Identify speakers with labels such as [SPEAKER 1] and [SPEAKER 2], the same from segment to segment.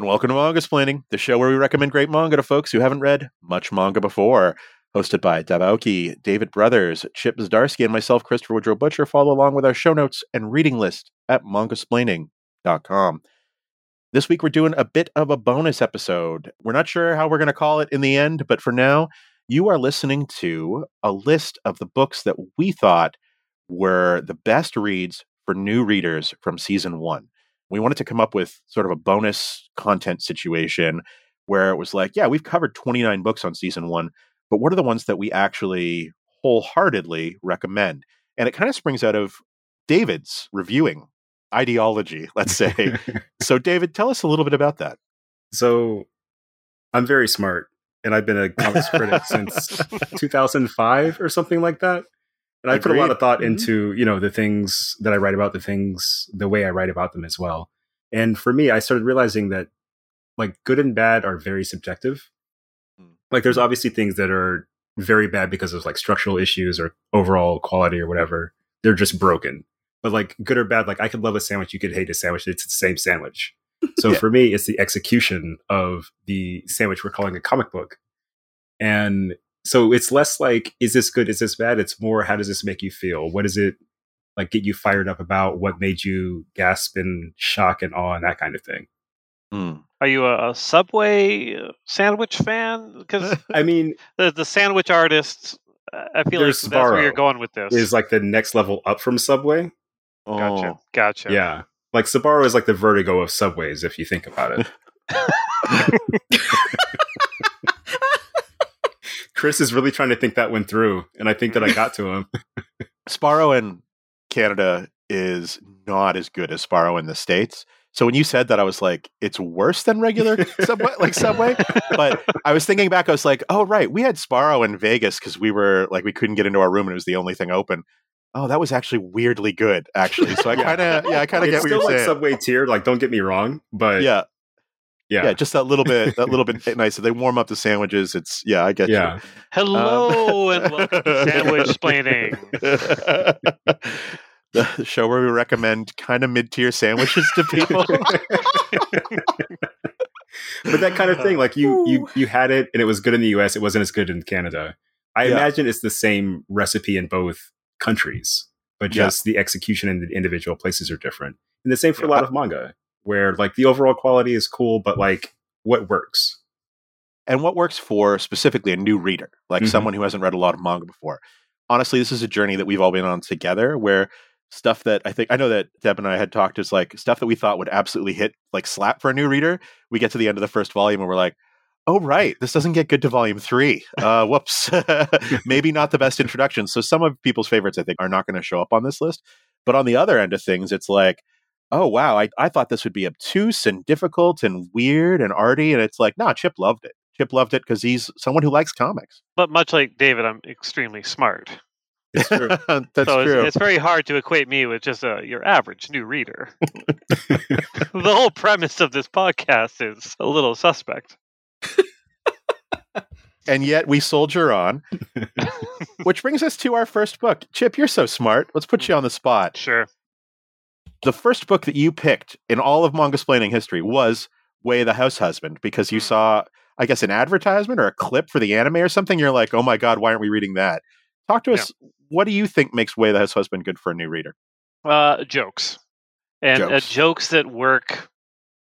[SPEAKER 1] And welcome to Manga Splaining, the show where we recommend great manga to folks who haven't read much manga before. Hosted by Deb Aoki, David Brothers, Chip Zdarsky, and myself, Christopher Woodrow Butcher. Follow along with our show notes and reading list at mangasplaining.com. This week we're doing a bit of a bonus episode. We're not sure how we're going to call it in the end, but for now, you are listening to a list of the books that we thought were the best reads for new readers from season one. We wanted to come up with sort of a bonus content situation where it was like, yeah, we've covered 29 books on season one, but what are the ones that we actually wholeheartedly recommend? And it kind of springs out of David's reviewing ideology, let's say. so, David, tell us a little bit about that.
[SPEAKER 2] So, I'm very smart, and I've been a comics critic since 2005 or something like that. And I put a lot of thought mm-hmm. into, you know, the things that I write about, the things, the way I write about them as well. And for me, I started realizing that like good and bad are very subjective. Mm. Like there's obviously things that are very bad because of like structural issues or overall quality or whatever. They're just broken. But like good or bad, like I could love a sandwich, you could hate a sandwich. It's the same sandwich. So yeah. for me, it's the execution of the sandwich we're calling a comic book. And so it's less like is this good? Is this bad? It's more how does this make you feel? What does it like get you fired up about? What made you gasp and shock and awe and that kind of thing?
[SPEAKER 3] Mm. are you a, a, subway uh, sandwich fan? Because
[SPEAKER 2] i mean
[SPEAKER 3] the, the sandwich artists uh, i feel like Sbarro that's where you're going with this.
[SPEAKER 2] is like the next level up from subway.
[SPEAKER 3] Oh. gotcha gotcha.
[SPEAKER 2] Yeah. Like Sbarro is like the vertigo of subways if you think about it Chris is really trying to think that one through, and I think that I got to him.
[SPEAKER 1] Sbarro in Canada is not as good as Sbarro in the States. So when you said that, I was like, it's worse than regular Subway, like Subway. But I was thinking back, I was like, oh right, we had Sbarro in Vegas because we were like we couldn't get into our room and it was the only thing open. Oh, that was actually weirdly good, actually. So I kind of, yeah, I kind of get what you're
[SPEAKER 2] like
[SPEAKER 1] saying.
[SPEAKER 2] Subway tier, like don't get me wrong, but
[SPEAKER 1] yeah, yeah. yeah, just that little bit, that little bit nicer. They warm up the sandwiches. It's yeah, I get yeah. you.
[SPEAKER 3] Hello um, and welcome to Sandwich planning.
[SPEAKER 1] the show where we recommend kind of mid-tier sandwiches to people.
[SPEAKER 2] but that kind of thing, like you, you, you had it, and it was good in the U.S. It wasn't as good in Canada. I yeah. imagine it's the same recipe in both countries, but just yeah. the execution in the individual places are different. And the same for yeah. a lot of manga where like the overall quality is cool, but like what works.
[SPEAKER 1] And what works for specifically a new reader, like mm-hmm. someone who hasn't read a lot of manga before. Honestly, this is a journey that we've all been on together where stuff that I think I know that Deb and I had talked is like stuff that we thought would absolutely hit like slap for a new reader. We get to the end of the first volume and we're like, oh right, this doesn't get good to volume three. Uh, whoops, maybe not the best introduction. So some of people's favorites I think are not going to show up on this list. But on the other end of things, it's like oh wow, I, I thought this would be obtuse and difficult and weird and arty, and it's like, nah, Chip loved it. Chip loved it because he's someone who likes comics.
[SPEAKER 3] But much like David, I'm extremely smart.
[SPEAKER 1] That's true. That's
[SPEAKER 3] so
[SPEAKER 1] true.
[SPEAKER 3] It's, it's, very hard to equate me with just a, your average new reader. the whole premise of this podcast is a little suspect.
[SPEAKER 1] and yet we soldier on. Which brings us to our first book. Chip, you're so smart. Let's put you hmm. on the spot.
[SPEAKER 3] Sure
[SPEAKER 1] the first book that you picked in all of manga splaining history was Way the House Husband because you hmm. saw, I guess, an advertisement or a clip for the anime or something. You're like, oh my god, why aren't we reading that? Talk to us. Yeah. What do you think makes Way the House Husband good for a new reader?
[SPEAKER 3] Uh, jokes and uh, jokes. Uh, jokes that work.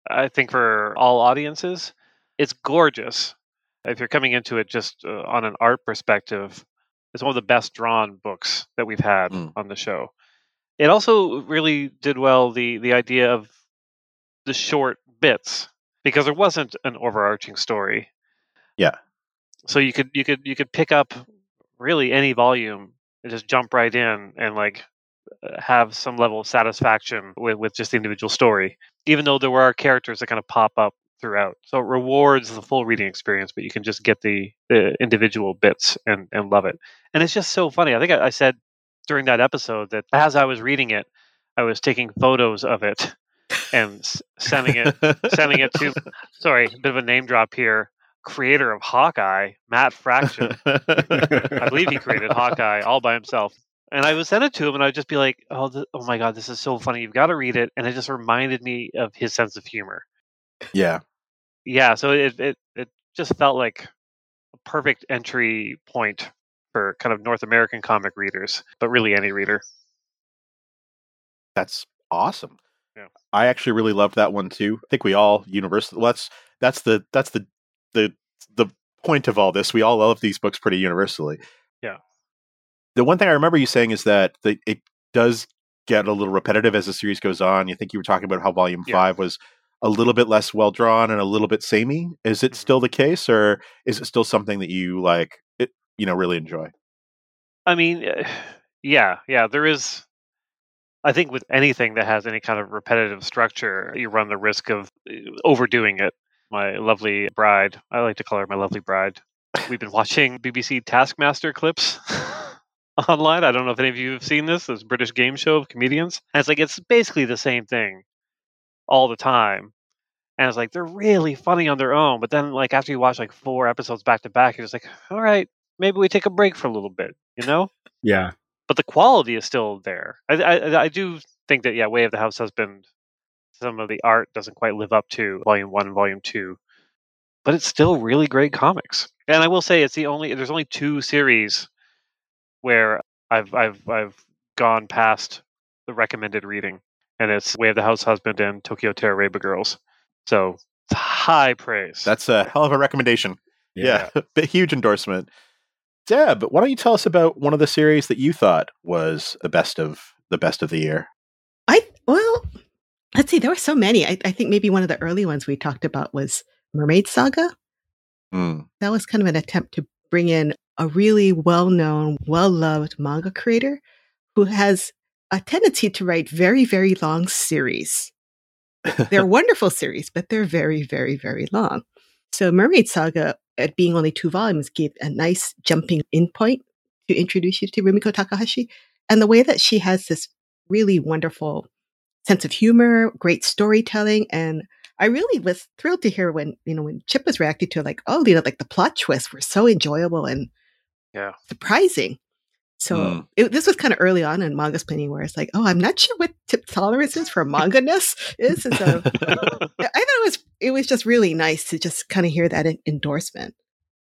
[SPEAKER 3] I think for all audiences, it's gorgeous. If you're coming into it just uh, on an art perspective, it's one of the best drawn books that we've had mm. on the show. It also really did well the the idea of the short bits because there wasn't an overarching story.
[SPEAKER 1] Yeah.
[SPEAKER 3] So you could you could you could pick up really any volume and just jump right in and like have some level of satisfaction with, with just the individual story, even though there were characters that kind of pop up throughout. So it rewards the full reading experience, but you can just get the, the individual bits and, and love it. And it's just so funny. I think I, I said during that episode that as I was reading it, I was taking photos of it and sending it sending it to sorry, a bit of a name drop here. Creator of Hawkeye, Matt Fraction. I believe he created Hawkeye all by himself. And I would send it to him, and I'd just be like, "Oh, th- oh my god, this is so funny! You've got to read it." And it just reminded me of his sense of humor.
[SPEAKER 1] Yeah.
[SPEAKER 3] Yeah, so it it it just felt like a perfect entry point for kind of North American comic readers, but really any reader.
[SPEAKER 1] That's awesome.
[SPEAKER 3] Yeah.
[SPEAKER 1] I actually really loved that one too. I think we all universally well, that's that's the that's the the the point of all this. We all love these books pretty universally.
[SPEAKER 3] Yeah.
[SPEAKER 1] The one thing I remember you saying is that the, it does get a little repetitive as the series goes on. You think you were talking about how volume
[SPEAKER 3] Yeah.
[SPEAKER 1] five was a little bit less well drawn and a little bit samey. Is it
[SPEAKER 3] Mhm.
[SPEAKER 1] still the case, or is it still something that you like? You know really enjoy.
[SPEAKER 3] I mean, eh, yeah, yeah, there is. I think with anything that has any kind of repetitive structure, you run the risk of eh, overdoing it. My lovely bride, I like to call her my lovely bride. We've been watching BBC Taskmaster clips online. I don't know if any of you have seen this, this British game show of comedians. And it's like, it's basically the same thing all the time. And it's like, they're really funny on their own. But then, like, after you watch like four episodes back to back, you're just like, all right, maybe we take a break for a little bit, you know?
[SPEAKER 2] Yeah.
[SPEAKER 3] but the quality is still there. I, I I do think that yeah, Way of the House Husband, some of the art doesn't quite live up to Volume One and Volume Two, but it's still really great comics. And I will say it's the only there's only two series where I've I've I've gone past the recommended reading, and it's Way of the House Husband and Tokyo Tarareba Girls. So it's high praise.
[SPEAKER 1] That's a hell of a recommendation. Yeah, bit huge endorsement. Deb, why don't you tell us about one of the series that you thought was the best of the best of the year?
[SPEAKER 4] I well, let's see. There were so many. I, I think maybe one of the early ones we talked about was Mermaid Saga.
[SPEAKER 1] Hmm.
[SPEAKER 4] That was kind of an attempt to bring in a really well-known, well-loved manga creator who has a tendency to write very, very long series. They're wonderful series, but they're very, very, very long. So Mermaid Saga, at being only two volumes, gave a nice jumping in point to introduce you to Rumiko Takahashi. And the way that she has this really wonderful sense of humor, great storytelling, and I really was thrilled to hear when you know when Chip was reacting to like, oh, you know, like the plot twists were so enjoyable and
[SPEAKER 3] Yeah.
[SPEAKER 4] surprising. So
[SPEAKER 1] Mm.
[SPEAKER 4] it, this was kind of early on in Mangasplaining, where it's like, oh, I'm not sure what tip tolerance is for manga ness is. And so I thought it was it was just really nice to just kind of hear that en- endorsement.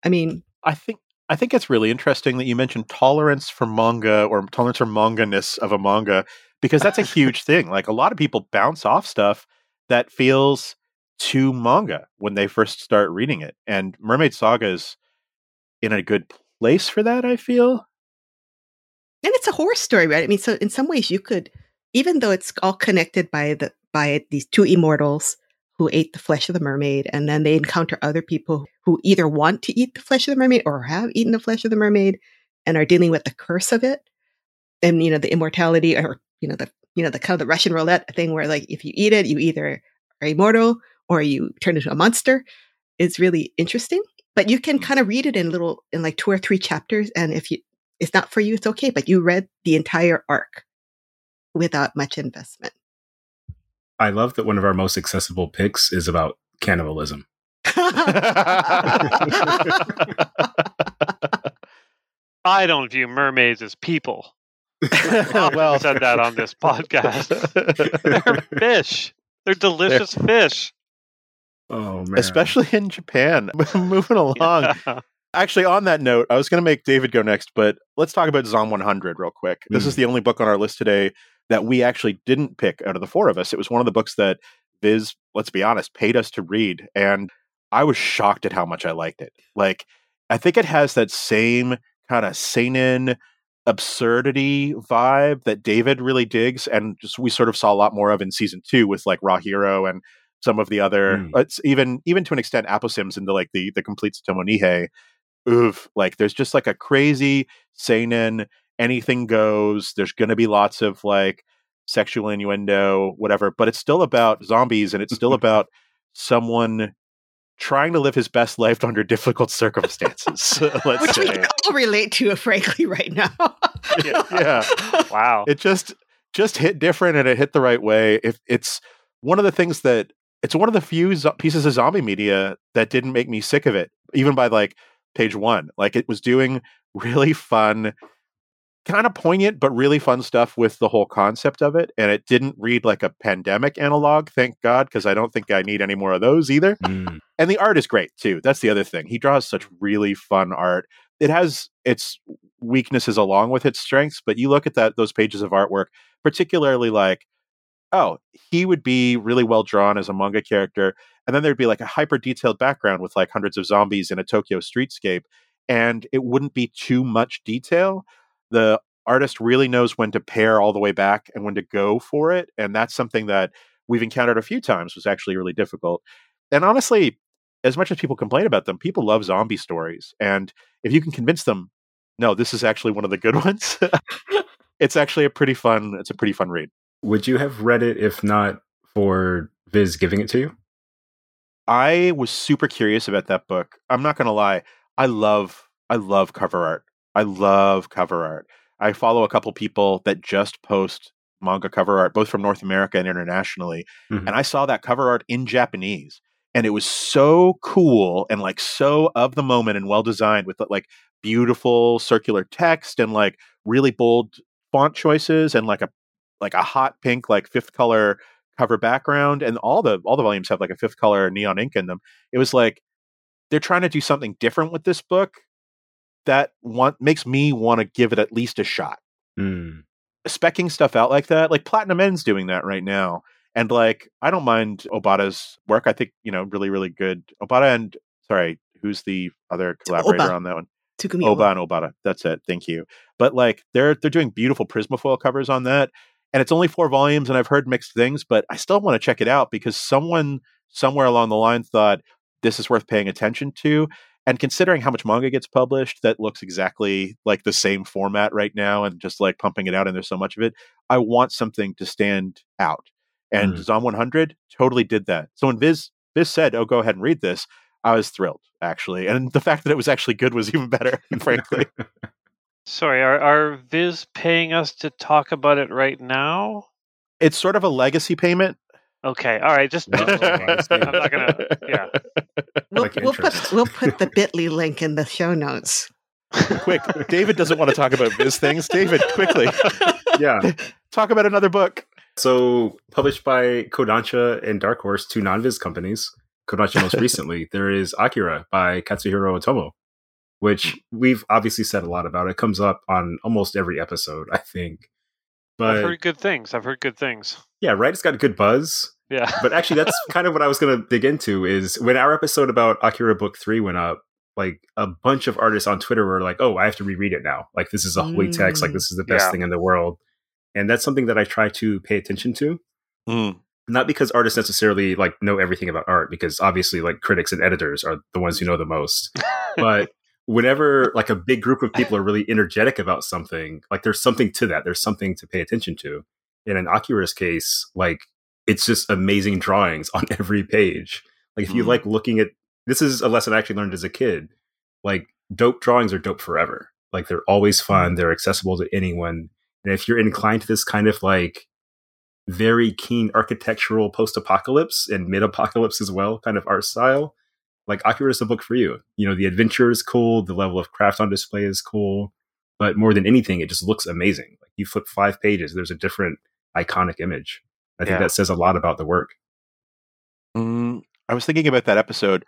[SPEAKER 4] I mean,
[SPEAKER 1] I think I think it's really interesting that you mentioned tolerance for manga or tolerance for manga-ness of a manga because that's a huge thing. Like a lot of people bounce off stuff that feels too manga when they first start reading it, and Mermaid Saga is in a good place for that. I feel.
[SPEAKER 4] And it's a horror story, right? I mean, so in some ways, you could, even though it's all connected by the by these two immortals who ate the flesh of the mermaid, and then they encounter other people who either want to eat the flesh of the mermaid or have eaten the flesh of the mermaid and are dealing with the curse of it, and you know the immortality, or you know the you know the kind of the Russian roulette thing, where like if you eat it, you either are immortal or you turn into a monster. Is really interesting, but you can mm. kind of read it in little in like two or three chapters, and if you it's not for you, it's okay. But you read the entire arc without much investment.
[SPEAKER 2] I love that one of our most accessible picks is about cannibalism.
[SPEAKER 3] I don't view mermaids as people.
[SPEAKER 1] well,
[SPEAKER 3] said that on this podcast. They're fish. They're delicious fish.
[SPEAKER 2] Oh man.
[SPEAKER 1] especially in Japan. Moving along.
[SPEAKER 3] Yeah.
[SPEAKER 1] Actually, on that note, I was going to make David go next, but let's talk about Zom 100 real quick. This
[SPEAKER 2] Mm.
[SPEAKER 1] is the only book on our list today that we actually didn't pick out of the four of us. It was one of the books that Viz, let's be honest, paid us to read. And I was shocked at how much I liked it. Like, I think it has that same kind of seinen absurdity vibe that David really digs. And just we sort of saw a lot more of in season two with like Raw Hero and some of the other,
[SPEAKER 2] Mm.
[SPEAKER 1] it's even even to an extent, Aposimz into like the the complete Tsutomu Nihei oof, like there's just like a crazy seinen, anything goes. There's going to be lots of like sexual innuendo, whatever, but it's still about zombies and it's still about someone trying to live his best life under difficult circumstances. let's
[SPEAKER 4] Which we can all relate to, frankly, right now.
[SPEAKER 1] Yeah, yeah.
[SPEAKER 3] Wow.
[SPEAKER 1] It just just hit different and it hit the right way. If it's one of the things that it's one of the few zo- pieces of zombie media that didn't make me sick of it, even by like page one. Like it was doing really fun, kind of poignant but really fun stuff with the whole concept of it and it didn't read like a pandemic analog thank god because i don't think i need any more of those either mm. and the art is great too that's the other thing he draws such really fun art it has its weaknesses along with its strengths but you look at that those pages of artwork particularly like oh he would be really well drawn as a manga character and then there'd be like a hyper detailed background with like hundreds of zombies in a tokyo streetscape and it wouldn't be too much detail the artist really knows when to pare all the way back and when to go for it. And that's something that we've encountered a few times was actually really difficult. And honestly, as much as people complain about them, people love zombie stories. And if you can convince them, no, this is actually one of the good ones, it's actually a pretty fun, it's a pretty fun read.
[SPEAKER 2] Would you have read it if not for Viz giving it to you?
[SPEAKER 1] I was super curious about that book. I'm not going to lie. I love I love cover art. I love cover art. I follow a couple people that just post manga cover art, both from North America and internationally. Mm-hmm. And I saw that cover art in Japanese. And it was so cool and like so of the moment and well designed with like beautiful circular text and like really bold font choices and like a like a hot pink like fifth color cover background and all the all the volumes have like a fifth color neon ink in them. It was like they're trying to do something different with this book that want makes me want to give it at least a shot. Mm. Specking stuff out like that, like Platinum End's doing that right now. And like, I don't mind Obata's work. I think, you know, really, really good. Obata and sorry, who's the other collaborator Oba. on that one?
[SPEAKER 4] Tsugumi
[SPEAKER 1] Oba and Obata. That's it. Thank you. But like they're they're doing beautiful Prismafoil covers on that. And it's only four volumes, and I've heard mixed things, but I still want to check it out because someone somewhere along the line thought this is worth paying attention to. And considering how much manga gets published that looks exactly like the same format right now and just like pumping it out and there's so much of it, I want something to stand out. And mm. Zom 100 totally did that. So when Viz Viz said, "Oh, go ahead and read this," I was thrilled actually, and the fact that it was actually good was even better. frankly,
[SPEAKER 3] sorry, are are Viz paying us to talk about it right now?
[SPEAKER 1] It's sort of a legacy payment.
[SPEAKER 3] Okay, all right. Just I'm not gonna. Yeah,
[SPEAKER 4] we'll, like we'll put we'll put the Bitly link in the show notes.
[SPEAKER 1] Quick, David doesn't want to talk about Viz things. David, quickly.
[SPEAKER 2] Yeah,
[SPEAKER 1] talk about another book.
[SPEAKER 2] So, published by Kodansha and Dark Horse, two non-Viz companies. Kodansha most recently, there is Akira by Katsuhiro Otomo, which we've obviously said a lot about. It comes up on almost every episode, I think.
[SPEAKER 3] But I've heard good things. I've heard good things.
[SPEAKER 2] Yeah, right. It's got a good buzz.
[SPEAKER 3] Yeah.
[SPEAKER 2] but actually, that's kind of what I was going to dig into. Is when our episode about Akira Book Three went up, like a bunch of artists on Twitter were like, "Oh, I have to reread it now. Like this is a holy mm. text. Like this is the best yeah. thing in the world." And that's something that I try to pay attention to. Mm. Not because artists necessarily like know everything about art, because obviously, like critics and editors are the ones who know the most. but whenever like a big group of people are really energetic about something, like there's something to that. There's something to pay attention to. In an Akira's case, like it's just amazing drawings on every page. Like if you mm. like looking at this is a lesson I actually learned as a kid. Like dope drawings are dope forever. Like they're always fun. They're accessible to anyone. And if you're inclined to this kind of like very keen architectural post-apocalypse and mid-apocalypse as well kind of art style, like Akira is a book for you. You know, the adventure is cool, the level of craft on display is cool, but more than anything, it just looks amazing. Like you flip five pages, there's a different iconic image. I think yeah. that says a lot about the work.
[SPEAKER 1] Mm, I was thinking about that episode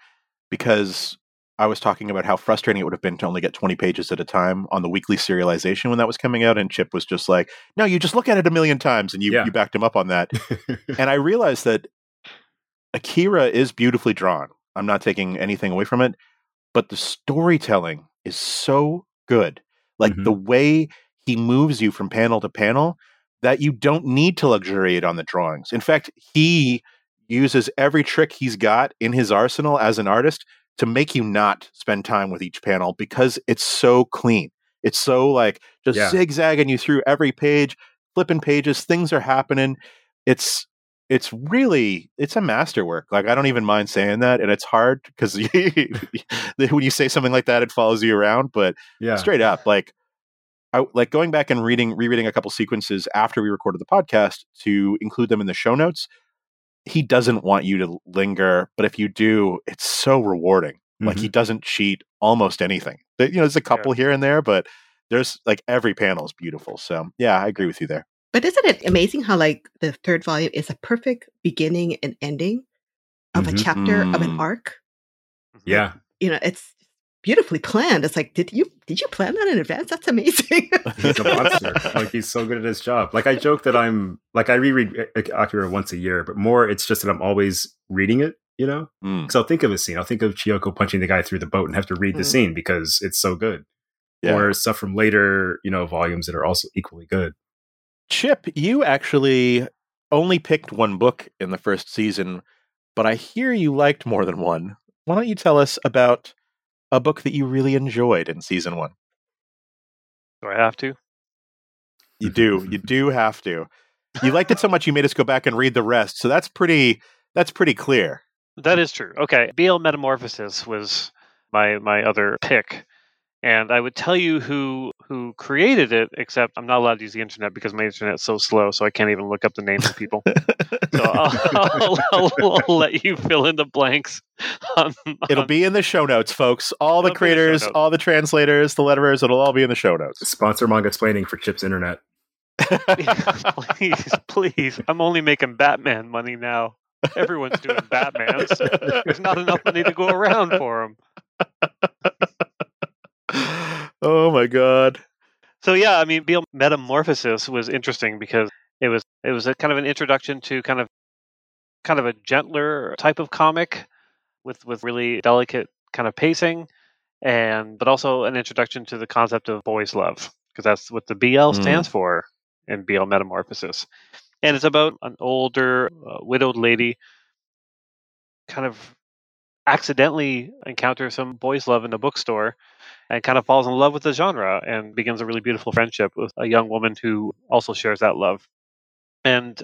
[SPEAKER 1] because I was talking about how frustrating it would have been to only get 20 pages at a time on the weekly serialization when that was coming out. And Chip was just like, no, you just look at it a million times. And you, yeah. you backed him up on that. and I realized that Akira is beautifully drawn. I'm not taking anything away from it, but the storytelling is so good. Like mm-hmm. the way he moves you from panel to panel that you don't need to luxuriate on the drawings. In fact, he uses every trick he's got in his arsenal as an artist to make you not spend time with each panel because it's so clean. It's so like just yeah. zigzagging you through every page, flipping pages, things are happening. It's it's really it's a masterwork like i don't even mind saying that and it's hard because when you say something like that it follows you around but yeah straight up like I, like going back and reading rereading a couple sequences after we recorded the podcast to include them in the show notes he doesn't want you to linger but if you do it's so rewarding mm-hmm. like he mm-hmm. doesn't cheat almost anything you know there's a couple yeah. here and there but there's like every panel is beautiful. So yeah, I agree with you there.
[SPEAKER 4] But isn't it amazing how like the third volume is a perfect beginning and ending of
[SPEAKER 2] Mhm.
[SPEAKER 4] a chapter of an
[SPEAKER 1] Mm.
[SPEAKER 4] arc?
[SPEAKER 2] Yeah.
[SPEAKER 4] You know, it's beautifully planned. It's like, did you did you plan that in advance? That's amazing.
[SPEAKER 2] He's a monster. like he's so good at his job. Like I joke that I'm like I reread Akira once a year, but more it's just that I'm always reading it. You know,
[SPEAKER 1] Mm,
[SPEAKER 2] I'll think of a scene. I'll think of Chiyoko punching the guy through the boat and have to read the
[SPEAKER 4] Mm.
[SPEAKER 2] scene because it's so good.
[SPEAKER 1] yeah.
[SPEAKER 2] Or stuff from later, you know, volumes that are also equally good.
[SPEAKER 1] Chip, you actually only picked one book in the first season, but I hear you liked more than one. Why don't you tell us about a book that you really enjoyed in season one?
[SPEAKER 3] Do I have to?
[SPEAKER 1] You do. You do have to. You liked it so much you made us go back and read the rest. So that's pretty that's pretty clear.
[SPEAKER 3] That is true. Okay, BL Metamorphosis was my my other pick, and I would tell you who who created it. Except I'm not allowed to use the internet because my internet's so slow, so I can't even look up the names of people. So I'll, I'll, I'll, I'll let you fill in the blanks. On,
[SPEAKER 1] It'll be in the show notes, folks. All the
[SPEAKER 3] It'll be in the
[SPEAKER 1] creators, all the translators, the letterers, it'll all be in the show notes.
[SPEAKER 2] Sponsor Mangasplaining for Chip's internet.
[SPEAKER 3] please, please. I'm only making Batman money now. Everyone's doing Batman. So there's not enough money to go around for them.
[SPEAKER 1] Oh my god.
[SPEAKER 3] So yeah, I mean, BL Metamorphosis was interesting because it was it was a kind of an introduction to kind of kind of a gentler type of comic with with really delicate kind of pacing, and but also an introduction to the concept of boys' love because that's what the BL stands for in BL Metamorphosis, and it's about an older uh, widowed lady kind of accidentally encounters some boys' love in a bookstore and kind of falls in love with the genre and begins a really beautiful friendship with a young woman who also shares that love. And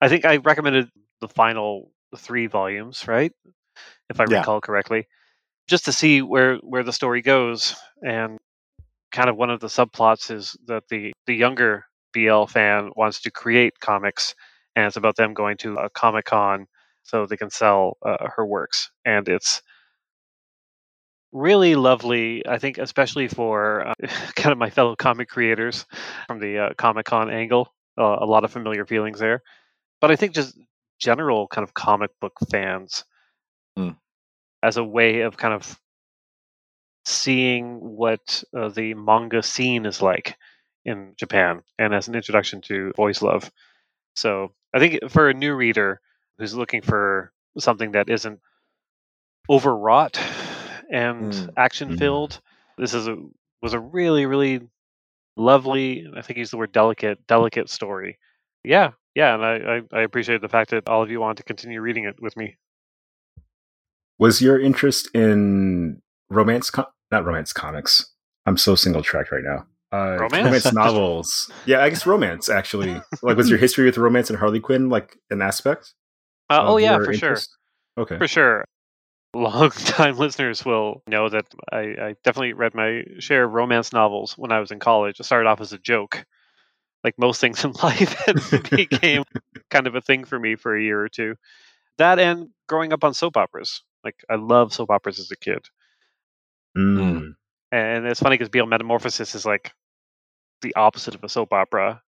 [SPEAKER 3] I think I recommended the final three volumes, right? If I
[SPEAKER 1] Yeah.
[SPEAKER 3] recall correctly, just to see where where the story goes. And kind of one of the subplots is that the the younger BL fan wants to create comics, and it's about them going to a comic con so they can sell uh, her works. And it's really lovely. I think, especially for uh, kind of my fellow comic creators from the uh, Comic Con angle, uh, a lot of familiar feelings there. But I think just general kind of comic book fans
[SPEAKER 1] Mm.
[SPEAKER 3] as a way of kind of seeing what uh, the manga scene is like in Japan and as an introduction to boys love. So I think for a new reader who's looking for something that isn't overwrought and
[SPEAKER 1] Mm.
[SPEAKER 3] action filled, this is a was a really really lovely. I think use the word delicate delicate story. Yeah, yeah, and I, I I appreciate the fact that all of you want to continue reading it with me.
[SPEAKER 2] Was your interest in romance, com- not romance comics? I'm so single tracked right now. Uh,
[SPEAKER 3] Romance?
[SPEAKER 2] novels. Yeah, I guess romance actually. Like, was your history with romance and Harley Quinn like an aspect?
[SPEAKER 3] Uh, oh yeah, for sure.
[SPEAKER 2] Okay.
[SPEAKER 3] For sure. Long time listeners will know that I, I definitely read my share of romance novels when I was in college. It started off as a joke, like most things in life, and it became kind of a thing for me for a year or two. That and growing up on soap operas. Like I love soap operas as a kid,
[SPEAKER 2] Mm.
[SPEAKER 3] and it's funny because BL Metamorphosis is like the opposite of a soap opera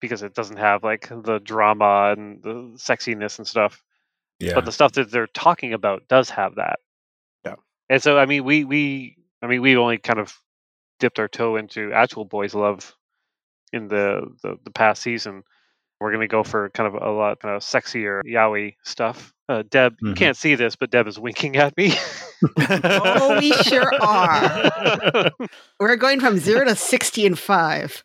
[SPEAKER 3] because it doesn't have like the drama and the sexiness and stuff.
[SPEAKER 2] Yeah.
[SPEAKER 3] but the stuff that they're talking about does have that.
[SPEAKER 1] Yeah.
[SPEAKER 3] And so I mean we we I mean we've only kind of dipped our toe into actual boys love in the the, the past season. We're gonna go for kind of a lot kind of sexier yaoi stuff. Uh, Deb, you
[SPEAKER 2] Mhm.
[SPEAKER 3] can't see this, but Deb is winking at me.
[SPEAKER 4] Oh, we sure are. We're going from zero to sixty and five.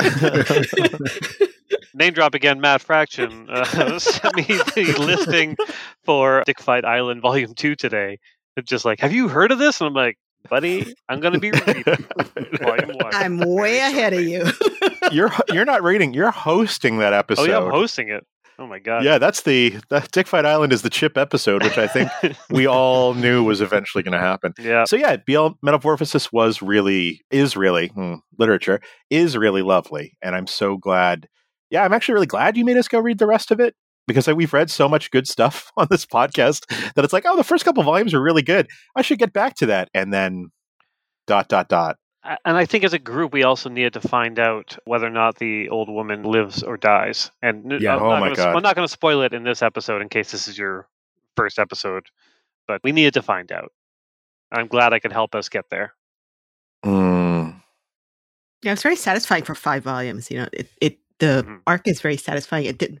[SPEAKER 3] Name drop again, Matt Fraction uh, sent me the listing for Dick Fight Island Volume Two today. It's just like, have you heard of this? And I'm like, buddy, I'm gonna be reading Volume One.
[SPEAKER 4] I'm way ahead of you.
[SPEAKER 1] you're you're not reading. You're hosting that episode.
[SPEAKER 3] Oh yeah, I'm hosting it. Oh my god.
[SPEAKER 1] Yeah, that's the that Dick Fight Island is the chip episode, which I think we all knew was eventually going to happen.
[SPEAKER 3] yeah.
[SPEAKER 1] So yeah, BL Metamorphosis was really is really hmm, literature is really lovely, and I'm so glad. Yeah, I'm actually really glad you made us go read the rest of it because we've read so much good stuff on this podcast that it's like, oh, the first couple volumes are really good. I should get back to that, and then dot dot dot.
[SPEAKER 3] and I think as a group, we also needed to find out whether or not the old woman lives or dies. And
[SPEAKER 2] yeah,
[SPEAKER 3] I'm
[SPEAKER 1] oh
[SPEAKER 3] not
[SPEAKER 1] my
[SPEAKER 3] gonna,
[SPEAKER 1] God.
[SPEAKER 3] I'm not going to spoil it in this episode in case this is your first episode, but we needed to find out. I'm glad I could help us get there.
[SPEAKER 1] Mm.
[SPEAKER 4] Yeah, it's very satisfying for five volumes. You know, it, it the
[SPEAKER 3] Mhm.
[SPEAKER 4] arc is very satisfying. It didn't.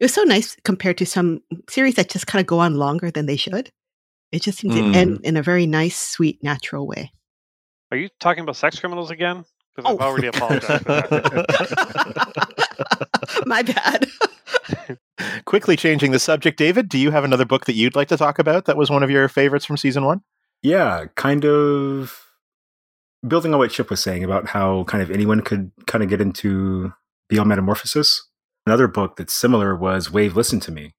[SPEAKER 4] It was so nice compared to some series that just kind of go on longer than they should. It just seems
[SPEAKER 1] Mm.
[SPEAKER 4] to end in a very nice, sweet, natural way.
[SPEAKER 3] Are you talking about sex criminals again? Because I've
[SPEAKER 4] Oh.
[SPEAKER 3] already apologized for that.
[SPEAKER 4] My bad.
[SPEAKER 1] Quickly changing the subject, David, do you have another book that you'd like to talk about that was one of your favorites from season one?
[SPEAKER 2] Yeah, kind of building on what Chip was saying about how kind of anyone could kind of get into BL Metamorphosis. Another book that's similar was Wave Listen to Me.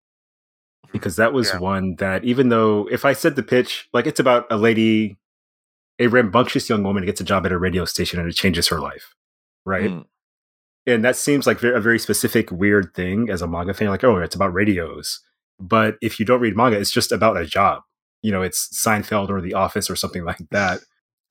[SPEAKER 2] Because that was
[SPEAKER 3] Yeah.
[SPEAKER 2] one that even though if I said the pitch, like it's about a lady, a rambunctious young woman gets a job at a radio station and it changes her life. Right.
[SPEAKER 1] Mm.
[SPEAKER 2] and that seems like a very specific weird thing as a manga fan like oh it's about radios but if you don't read manga it's just about a job you know it's seinfeld or the office or something like that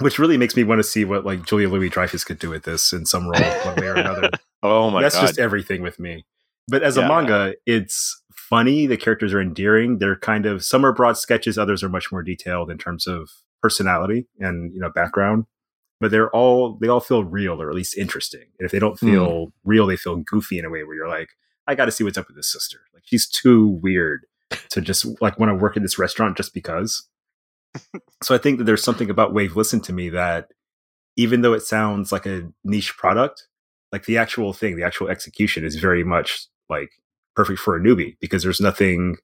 [SPEAKER 2] which really makes me want to see what like julia louis dreyfus could do with this in some role one way or another.
[SPEAKER 1] Oh my
[SPEAKER 2] that's
[SPEAKER 1] god.
[SPEAKER 2] just everything with me. But as
[SPEAKER 1] Yeah.
[SPEAKER 2] a manga it's funny the characters are endearing they're kind of some are broad sketches others are much more detailed in terms of personality and you know background. But they're all they all feel real or at least interesting. And if they don't hmm. feel real they feel goofy in a way where you're like i got to see what's up with this sister. Like she's too weird to just like want to work in this restaurant just because so i think that there's something about wave listen to me that even though it sounds like a niche product like the actual thing the actual execution is very much like perfect for a newbie because there's nothing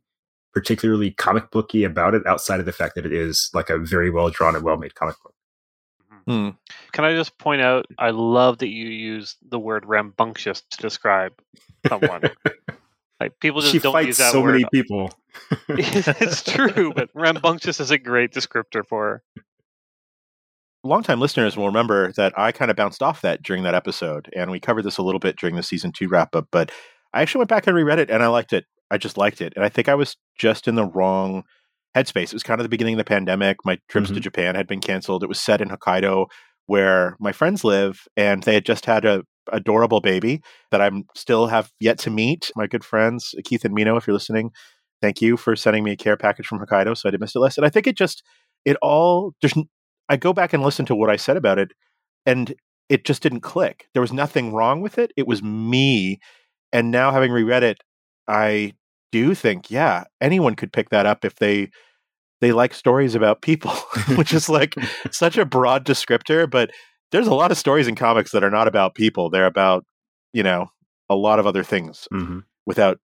[SPEAKER 2] particularly comic booky about it outside of the fact that it is like a very well drawn and well made comic book
[SPEAKER 1] Hmm.
[SPEAKER 3] Can I just point out? I love that you use the word rambunctious to describe someone. like people just
[SPEAKER 2] she
[SPEAKER 3] don't
[SPEAKER 2] fights
[SPEAKER 3] use that
[SPEAKER 2] so
[SPEAKER 3] word.
[SPEAKER 2] many people
[SPEAKER 3] it's true, but rambunctious is a great descriptor for her.
[SPEAKER 1] longtime listeners will remember that I kind of bounced off that during that episode, and we covered this a little bit during the season two wrap up. But I actually went back and reread it, and I liked it. I just liked it, and I think I was just in the wrong headspace. It was kind of the beginning of the pandemic. My trips to
[SPEAKER 2] Mhm.
[SPEAKER 1] Japan had been canceled. It was set in Hokkaido, where my friends live, and they had just had a adorable baby that I'm still have yet to meet. My good friends uh, Keith and Mino, if you're listening, thank you for sending me a care package from Hokkaido, so I didn't miss it less. And I think it just it all there's I go back and listen to what I said about it, and it just didn't click. There was nothing wrong with it. It was me. And now having reread it, I do think, yeah, anyone could pick that up if they they like stories about people, which is like such a broad descriptor, but there's a lot of stories in comics that are not about people. They're about, you know, a lot of other things
[SPEAKER 2] Mhm.
[SPEAKER 1] without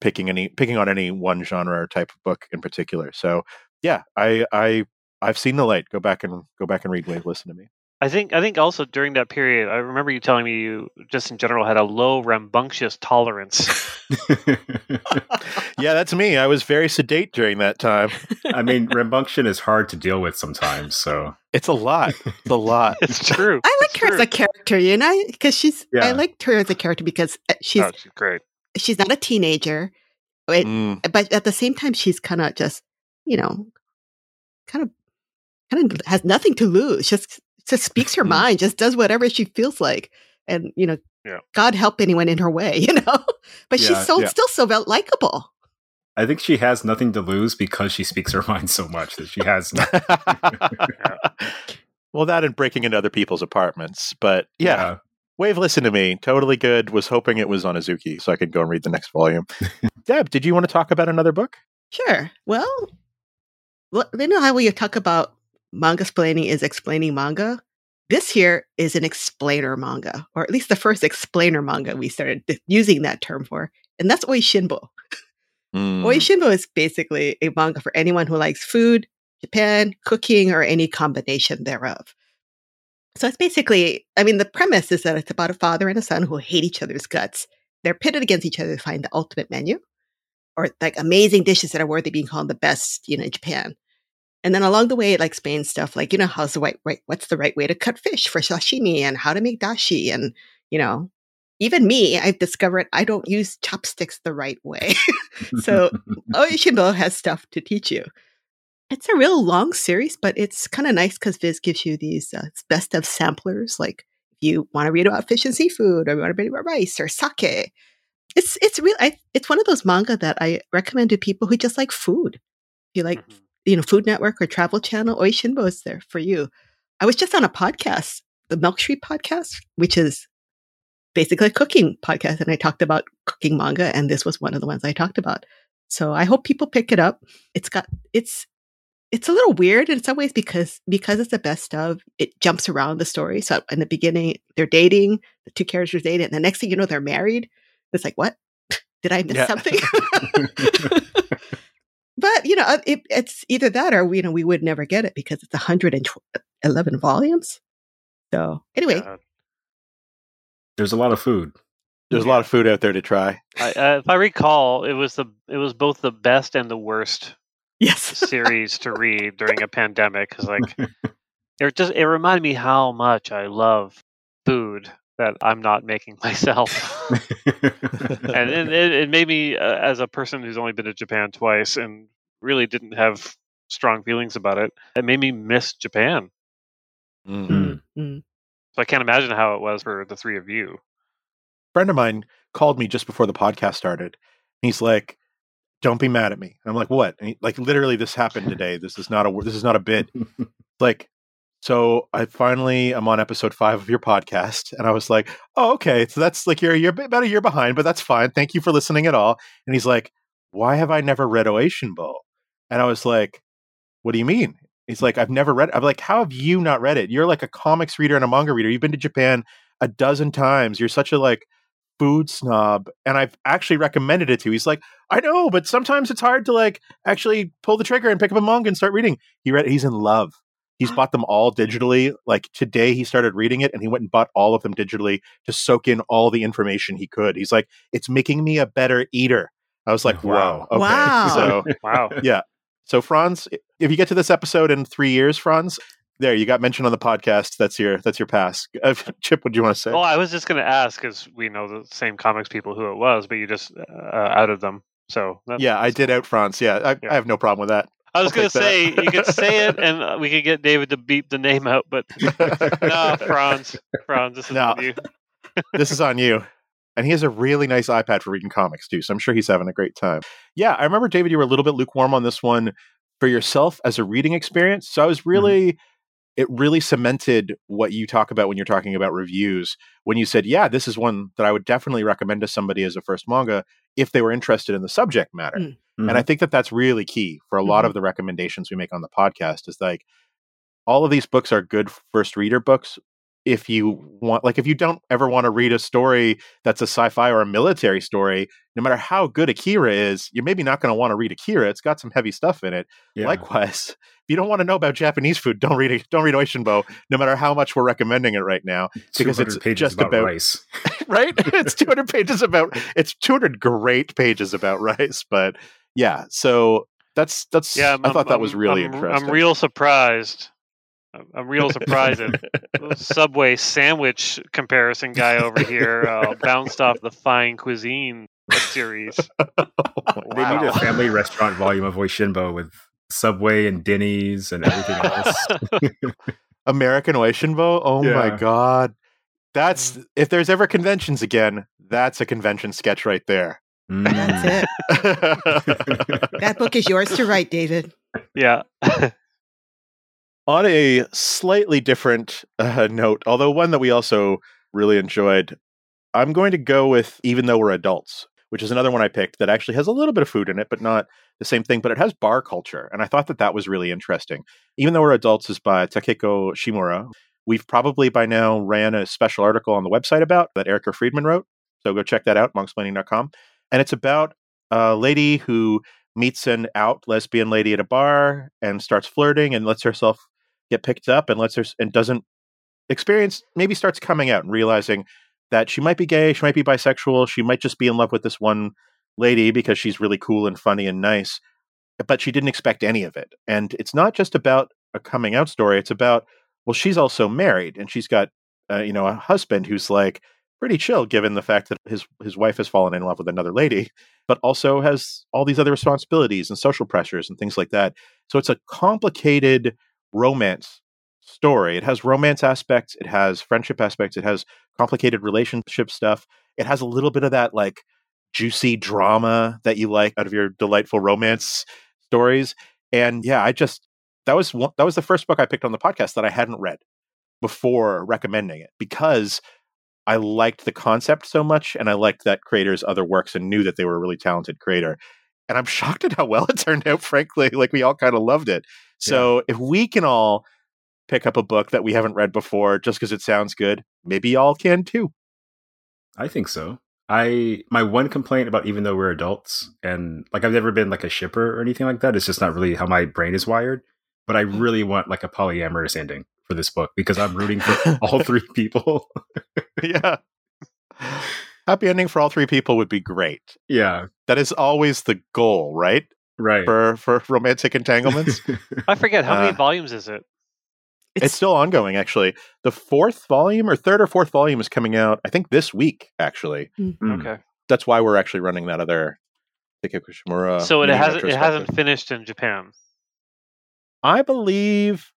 [SPEAKER 1] picking any picking on any one genre or type of book in particular. So yeah, I I I've seen the light. Go back and go back and read Wave. Listen to me.
[SPEAKER 3] I think I think also during that period, I remember you telling me you just in general had a low rambunctious tolerance.
[SPEAKER 1] Yeah, that's me. I was very sedate during that time.
[SPEAKER 2] I mean, rambunction is hard to deal with sometimes. So
[SPEAKER 1] It's a lot. It's a lot.
[SPEAKER 3] it's true.
[SPEAKER 4] I like
[SPEAKER 3] It's
[SPEAKER 4] her as a character, you know, because she's. Yeah. I
[SPEAKER 2] Yeah.
[SPEAKER 4] liked her as a character because uh, she's
[SPEAKER 3] Oh, she's great.
[SPEAKER 4] she's not a teenager, it-
[SPEAKER 1] Mm,
[SPEAKER 4] but at the same time, she's kind of just, you know, kind of, kind of has nothing to lose. Just, just speaks her
[SPEAKER 1] Mhm.
[SPEAKER 4] mind. Just does whatever she feels like, and you know,
[SPEAKER 3] Yeah.
[SPEAKER 4] God help anyone in her way, you know. But
[SPEAKER 2] Yeah,
[SPEAKER 4] she's so
[SPEAKER 1] yeah.
[SPEAKER 4] still so likable.
[SPEAKER 2] I think she has nothing to lose because she speaks her mind so much that she has.
[SPEAKER 1] well, that and breaking into other people's apartments. But yeah, Wave, listen to me. Totally good. Was hoping it was on Azuki so I could go and read the next volume. Deb, did you want to talk about another book?
[SPEAKER 4] Sure. Well, well, you know how we talk about Mangasplaining is explaining manga. This here is an explainer manga, or at least the first explainer manga we started using that term for, and that's Oishinbo.
[SPEAKER 1] Mm,
[SPEAKER 4] Oishinbo is basically a manga for anyone who likes food, Japan, cooking, or any combination thereof. So it's basically, I mean, the premise is that it's about a father and a son who hate each other's guts. They're pitted against each other to find the ultimate menu or like amazing dishes that are worthy being called the best, you know, in Japan. And then along the way, it like explains stuff like, you know, how's the right, right, what's the right way to cut fish for sashimi and how to make dashi. And, you know, even me, I've discovered I don't use chopsticks the right way. so Oishinbo has stuff to teach you. It's a real long series, but it's kind of nice because Viz gives you these uh, best of samplers. Like if you want to read about fish and seafood, or you want to read about rice or sake, it's it's real. I, it's one of those manga that I recommend to people who just like food. If you like, mm-hmm. You know, Food Network or Travel Channel, Oishinbo is there for you. I was just on a podcast, the Milk Street podcast, which is basically a cooking podcast, and I talked about cooking manga, and this was one of the ones I talked about. So I hope people pick it up. It's got it's it's a little weird in some ways because because it's the best of it jumps around the story. So in the beginning they're dating, the two characters dating, and the next thing you know they're married. It's like what? Did I miss yeah. something? but you know, uh, it, it's either that or you know we would never get it because it's 111 volumes. So anyway, yeah.
[SPEAKER 2] there's a lot of food.
[SPEAKER 1] There's a lot of food out there to try.
[SPEAKER 3] I, uh, if I recall, it was the it was both the best and the worst
[SPEAKER 4] yes
[SPEAKER 3] series to read during a pandemic because like it just it reminded me how much I love food that I'm not making myself, and it, it, made me uh, as a person who's only been to Japan twice and really didn't have strong feelings about it. It made me miss Japan.
[SPEAKER 1] Mm-hmm.
[SPEAKER 3] Mm-hmm. So I can't imagine how it was for the three of you
[SPEAKER 1] friend of mine called me just before the podcast started. He's like, "Don't be mad at me." And I'm like, "What?" He, like, literally, this happened today. This is not a this is not a bit. like, so I finally I'm on episode five of your podcast, and I was like, "Oh, okay. So that's like you're you're about a year behind, but that's fine. Thank you for listening at all." And he's like, "Why have I never read Oishinbo?" And I was like, "What do you mean?" He's like, "I've never read." It. I'm like, "How have you not read it? You're like a comics reader and a manga reader. You've been to Japan a dozen times. You're such a like." food snob and I've actually recommended it to. You. He's like, I know, but sometimes it's hard to like actually pull the trigger and pick up a manga and start reading. He read he's in love. He's bought them all digitally. Like today he started reading it and he went and bought all of them digitally to soak in all the information he could. He's like, it's making me a better eater. I was like, wow. Okay.
[SPEAKER 4] Wow.
[SPEAKER 1] So
[SPEAKER 3] wow.
[SPEAKER 1] Yeah. So Franz, if you get to this episode in three years, Franz, there you got mentioned on the podcast that's your that's your pass uh, chip what do you want to say
[SPEAKER 3] well i was just going to ask because we know the same comics people who it was but you just uh, outed them so
[SPEAKER 1] yeah i did out franz yeah I, yeah I, have no problem with that
[SPEAKER 3] i was going to say you could say it and uh, we could get david to beep the name out but no franz. Franz this is no, on you.
[SPEAKER 1] This is on you. And he has a really nice ipad for reading comics too so i'm sure he's having a great time. Yeah i remember david you were a little bit lukewarm on this one for yourself as a reading experience so i was mm-hmm. really mm-hmm it really cemented what you talk about when you're talking about reviews when you said yeah this is one that i would definitely recommend to somebody as a first manga if they were interested in the subject matter mm-hmm. and i think that that's really key for a lot mm-hmm. of the recommendations we make on the podcast is like all of these books are good first reader books if you want like if you don't ever want to read a story that's a sci-fi or a military story no matter how good akira is you're maybe not going to want to read akira it's got some heavy stuff in it. Yeah. likewise if you don't want to know about japanese food don't read it don't read oishinbo no matter how much we're recommending it right now
[SPEAKER 2] because it's just about, about rice.
[SPEAKER 1] right? It's 200 pages about it's 200 great pages about rice but yeah so that's that's yeah I'm, i thought I'm, that was really
[SPEAKER 3] I'm,
[SPEAKER 1] interesting.
[SPEAKER 3] i'm real surprised I'm real surprised Subway sandwich comparison guy over here uh, bounced off the fine cuisine series.
[SPEAKER 2] oh, they need a family restaurant volume of Oishinbo with Subway and Denny's and everything else.
[SPEAKER 1] American Oishinbo? Oh yeah. my god. That's mm. if there's ever conventions again, that's a convention sketch right there.
[SPEAKER 4] Mm. That's it. that book is yours to write, David.
[SPEAKER 3] Yeah
[SPEAKER 1] on a slightly different uh, note, although one that we also really enjoyed, I'm going to go with Even Though We're Adults, which is another one I picked that actually has a little bit of food in it, but not the same thing. But it has bar culture. And I thought that that was really interesting. Even Though We're Adults is by Takako Shimura. We've probably by now ran a special article on the website about that Erica Friedman wrote. So go check that out, mangasplaining.com. And it's about a lady who meets an out lesbian lady at a bar and starts flirting and lets herself get picked up and lets her and doesn't experience maybe starts coming out and realizing that she might be gay, she might be bisexual, she might just be in love with this one lady because she's really cool and funny and nice, but she didn't expect any of it. And it's not just about a coming out story; it's about well, she's also married and she's got uh, you know a husband who's like pretty chill given the fact that his his wife has fallen in love with another lady, but also has all these other responsibilities and social pressures and things like that. So it's a complicated romance story. It has romance aspects, it has friendship aspects, it has complicated relationship stuff. It has a little bit of that like juicy drama that you like out of your delightful romance stories. And yeah, I just that was one, that was the first book I picked on the podcast that I hadn't read before recommending it because I liked the concept so much and I liked that creator's other works and knew that they were a really talented creator. And I'm shocked at how well it turned out, frankly. Like we all kind of loved it. So yeah. if we can all pick up a book that we haven't read before just because it sounds good, maybe y'all can too.
[SPEAKER 2] I think so. I my one complaint about even though we're adults and like I've never been like a shipper or anything like that. It's just not really how my brain is wired. But I mm. really want like a polyamorous ending for this book because I'm rooting for all three people.
[SPEAKER 1] yeah. Happy ending for all three people would be great.
[SPEAKER 2] Yeah.
[SPEAKER 1] That is always the goal, right?
[SPEAKER 2] Right.
[SPEAKER 1] For for romantic entanglements.
[SPEAKER 3] I forget how uh, many volumes is it?
[SPEAKER 1] It's, it's, still ongoing, actually. The fourth volume or third or fourth volume is coming out, I think, this week. Actually,
[SPEAKER 3] mm-hmm. okay.
[SPEAKER 1] That's why we're actually running that other
[SPEAKER 3] Kikushimura. So it hasn't it hasn't finished in Japan.
[SPEAKER 1] I believe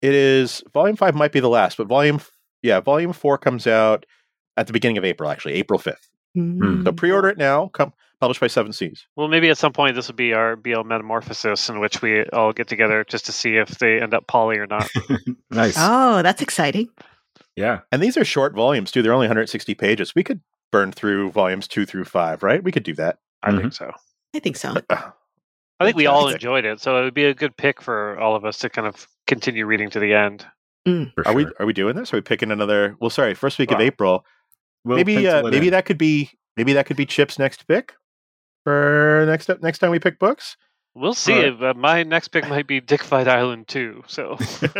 [SPEAKER 1] it is volume five might be the last, but volume yeah, volume four comes out at the beginning of April, actually, April 5th. Mm-hmm. So pre-order it now. Come published by Seven Seas.
[SPEAKER 3] Well, maybe at some point this will be our BL Metamorphosis, in which we all get together just to see if they end up poly or not.
[SPEAKER 2] nice.
[SPEAKER 4] Oh, that's exciting.
[SPEAKER 2] Yeah,
[SPEAKER 1] and these are short volumes too. They're only 160 pages. We could burn through volumes two through five, right? We could do that.
[SPEAKER 3] I mm-hmm. think so.
[SPEAKER 4] I think so.
[SPEAKER 3] I think we all enjoyed it, so it would be a good pick for all of us to kind of continue reading to the end.
[SPEAKER 1] Mm. Are sure. we are we doing this? Are we picking another? Well, sorry, first week of April. We'll maybe uh, maybe in. that could be maybe that could be Chip's next pick for next up next time we pick books.
[SPEAKER 3] We'll see. Uh, my next pick might be Dick Fight Island too. So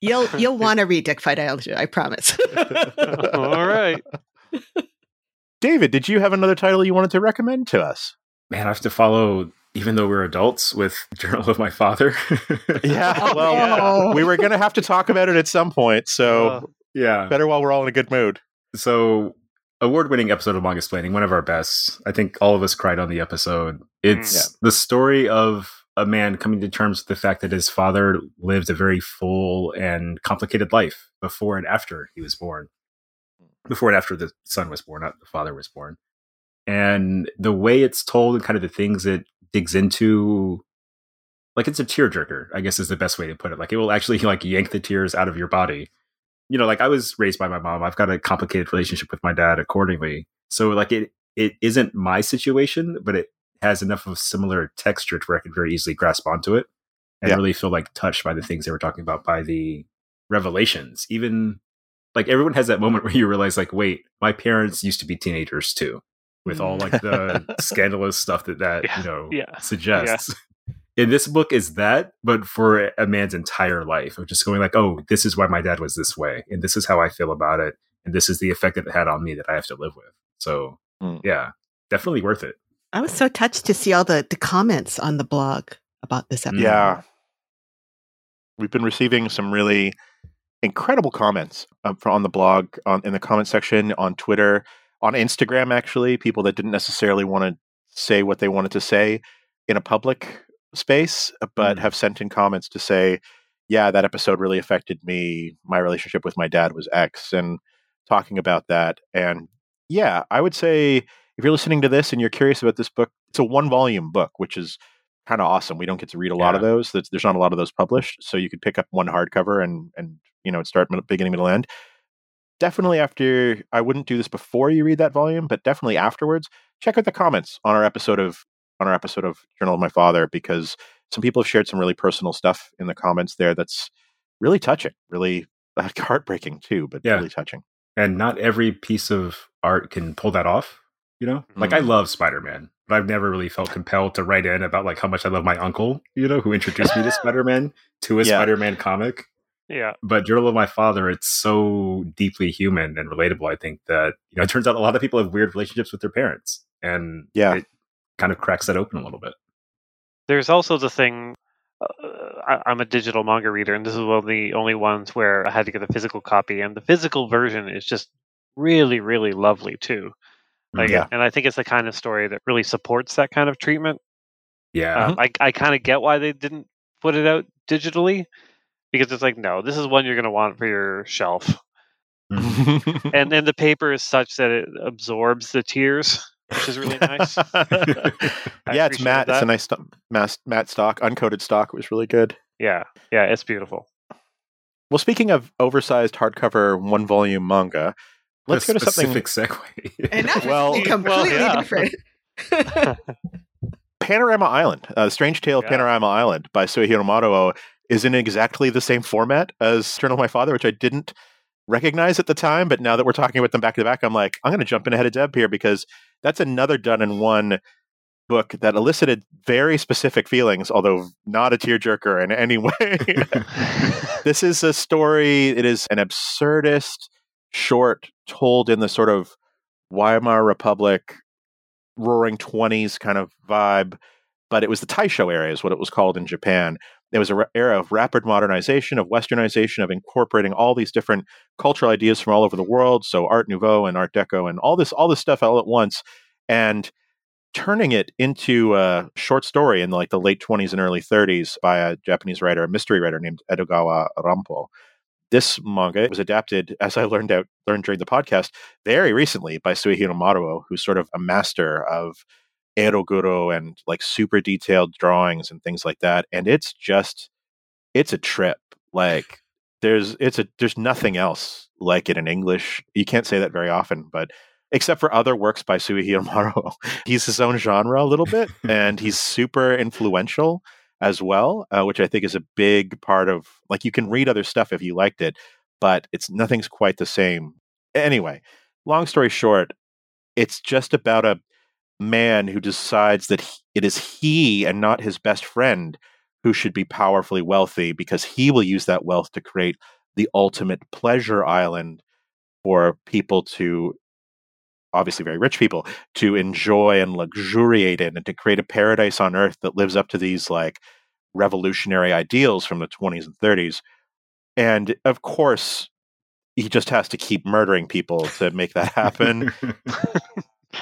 [SPEAKER 4] you'll you'll want to read Dick Fight Island, I promise.
[SPEAKER 3] All right.
[SPEAKER 1] David, did you have another title you wanted to recommend to us?
[SPEAKER 2] Man, I have to follow even though we're adults with Journal of My Father.
[SPEAKER 1] yeah, well, yeah. we were going to have to talk about it at some point, so uh,
[SPEAKER 2] yeah,
[SPEAKER 1] better while we're all in a good mood.
[SPEAKER 2] So award-winning episode of Mangasplaining, one of our best. I think all of us cried on the episode. It's mm, yeah. the story of a man coming to terms with the fact that his father lived a very full and complicated life before and after he was born. Before and after the son was born, not the father was born. And the way it's told and kind of the things it digs into like it's a tearjerker, I guess is the best way to put it. Like it will actually like yank the tears out of your body you know, like I was raised by my mom. I've got a complicated relationship with my dad accordingly. So like it it isn't my situation, but it has enough of a similar texture to where I can very easily grasp onto it and yeah. really feel like touched by the things they were talking about by the revelations. Even like everyone has that moment where you realize like, wait, my parents used to be teenagers too, with all mm. like the scandalous stuff that that yeah. you know yeah. suggests in this book is that, but for a man's entire life of just going like, oh, this is why my dad was this way, and this is how I feel about it, and this is the effect that it had on me that I have to live with. So mm. yeah, definitely worth it.
[SPEAKER 4] I was so touched to see all the the comments on the blog about this episode.
[SPEAKER 1] Yeah, we've been receiving some really incredible comments uh, on the blog, on in the comment section, on Twitter, on Instagram. Actually, people that didn't necessarily want to say what they wanted to say in a public space, uh, but mm. have sent in comments to say, yeah, that episode really affected me. My relationship with my dad was X, and talking about that. And yeah, I would say if you're listening to this and you're curious about this book, it's a one volume book, which is kind of awesome. We don't get to read a lot of those. There's not a lot of those published, so you could pick up one hardcover and and you know start beginning, middle, end. Definitely after I wouldn't do this before you read that volume, but definitely afterwards. Check out the comments on our episode of on our episode of Journal of My Father because some people have shared some really personal stuff in the comments there that's really touching, really heartbreaking too, but yeah. really touching.
[SPEAKER 2] And not every piece of art can pull that off, you know? Mm-hmm. Like I mm. love Spider-Man, but I've never really felt compelled to write in about like how much I love my uncle, you know, who introduced me to Spider-Man to a yeah. Spider-Man comic.
[SPEAKER 3] Yeah.
[SPEAKER 2] But Journal of My Father, it's so deeply human and relatable, I think, that, you know, it turns out a lot of people have weird relationships with their parents. And
[SPEAKER 1] yeah.
[SPEAKER 2] It, kind of cracks that open a little bit.
[SPEAKER 3] There's also the thing. Uh, I, am a digital manga reader, and this is one of the only ones where I had to get a physical copy, and the physical version is just really, really lovely too. Like, yeah. and I think it's the kind of story that really supports that kind of treatment.
[SPEAKER 2] Yeah.
[SPEAKER 3] Um, I I kind of get why they didn't put it out digitally because it's like no, this is one you're going to want for your shelf, and then the paper is such that it absorbs the tears, which is really nice.
[SPEAKER 1] yeah, it's
[SPEAKER 3] appreciated
[SPEAKER 1] matte. It's a nice st- mass, matte stock, uncoated stock. It was really good.
[SPEAKER 3] Yeah, yeah, it's beautiful.
[SPEAKER 1] Well, speaking of oversized hardcover one volume manga, let's
[SPEAKER 2] a
[SPEAKER 1] go to something.
[SPEAKER 2] specific segue.
[SPEAKER 4] And that's
[SPEAKER 1] Well-
[SPEAKER 4] well, completely
[SPEAKER 3] well, yeah.
[SPEAKER 4] different.
[SPEAKER 1] Panorama Island, uh, Strange Tale of
[SPEAKER 3] Yeah.
[SPEAKER 1] Panorama Island by Suehiro Maruo is in exactly the same format as Journal of My Father, which I didn't recognize at the time. But now that we're talking about them back to back, I'm like, I'm going to jump in ahead of Deb here because that's another done in one book that elicited very specific feelings, although not a tearjerker in any way. this is a story, it is an absurdist short told in the sort of Weimar Republic roaring 20s kind of vibe but it was the taisho era is what it was called in japan it was an ra- era of rapid modernization of westernization of incorporating all these different cultural ideas from all over the world. So art nouveau and art deco and all this all this stuff all at once and turning it into a short story in like the late 20s and early 30s by a japanese writer a mystery writer named edogawa rampo. This manga was adapted, as I learned out learned during the podcast, very recently by Suehiro Maruo, who's sort of a master of eroguro and like super detailed drawings and things like that. And it's just, it's a trip. Like there's, it's a, there's nothing else like it in English. You can't say that very often, but except for other works by Suehiro Maruo, he's his own genre a little bit, and he's super influential as well, uh, which I think is a big part of like you can read other stuff if you liked it, but it's nothing's quite the same. Anyway, long story short, it's just about a man who decides that he, it is he and not his best friend who should be powerfully wealthy because he will use that wealth to create the ultimate pleasure island for people to obviously very rich people to enjoy and luxuriate in and to create a paradise on earth that lives up to these like revolutionary ideals from the 20s and 30s and of course he just has to keep murdering people to make that happen.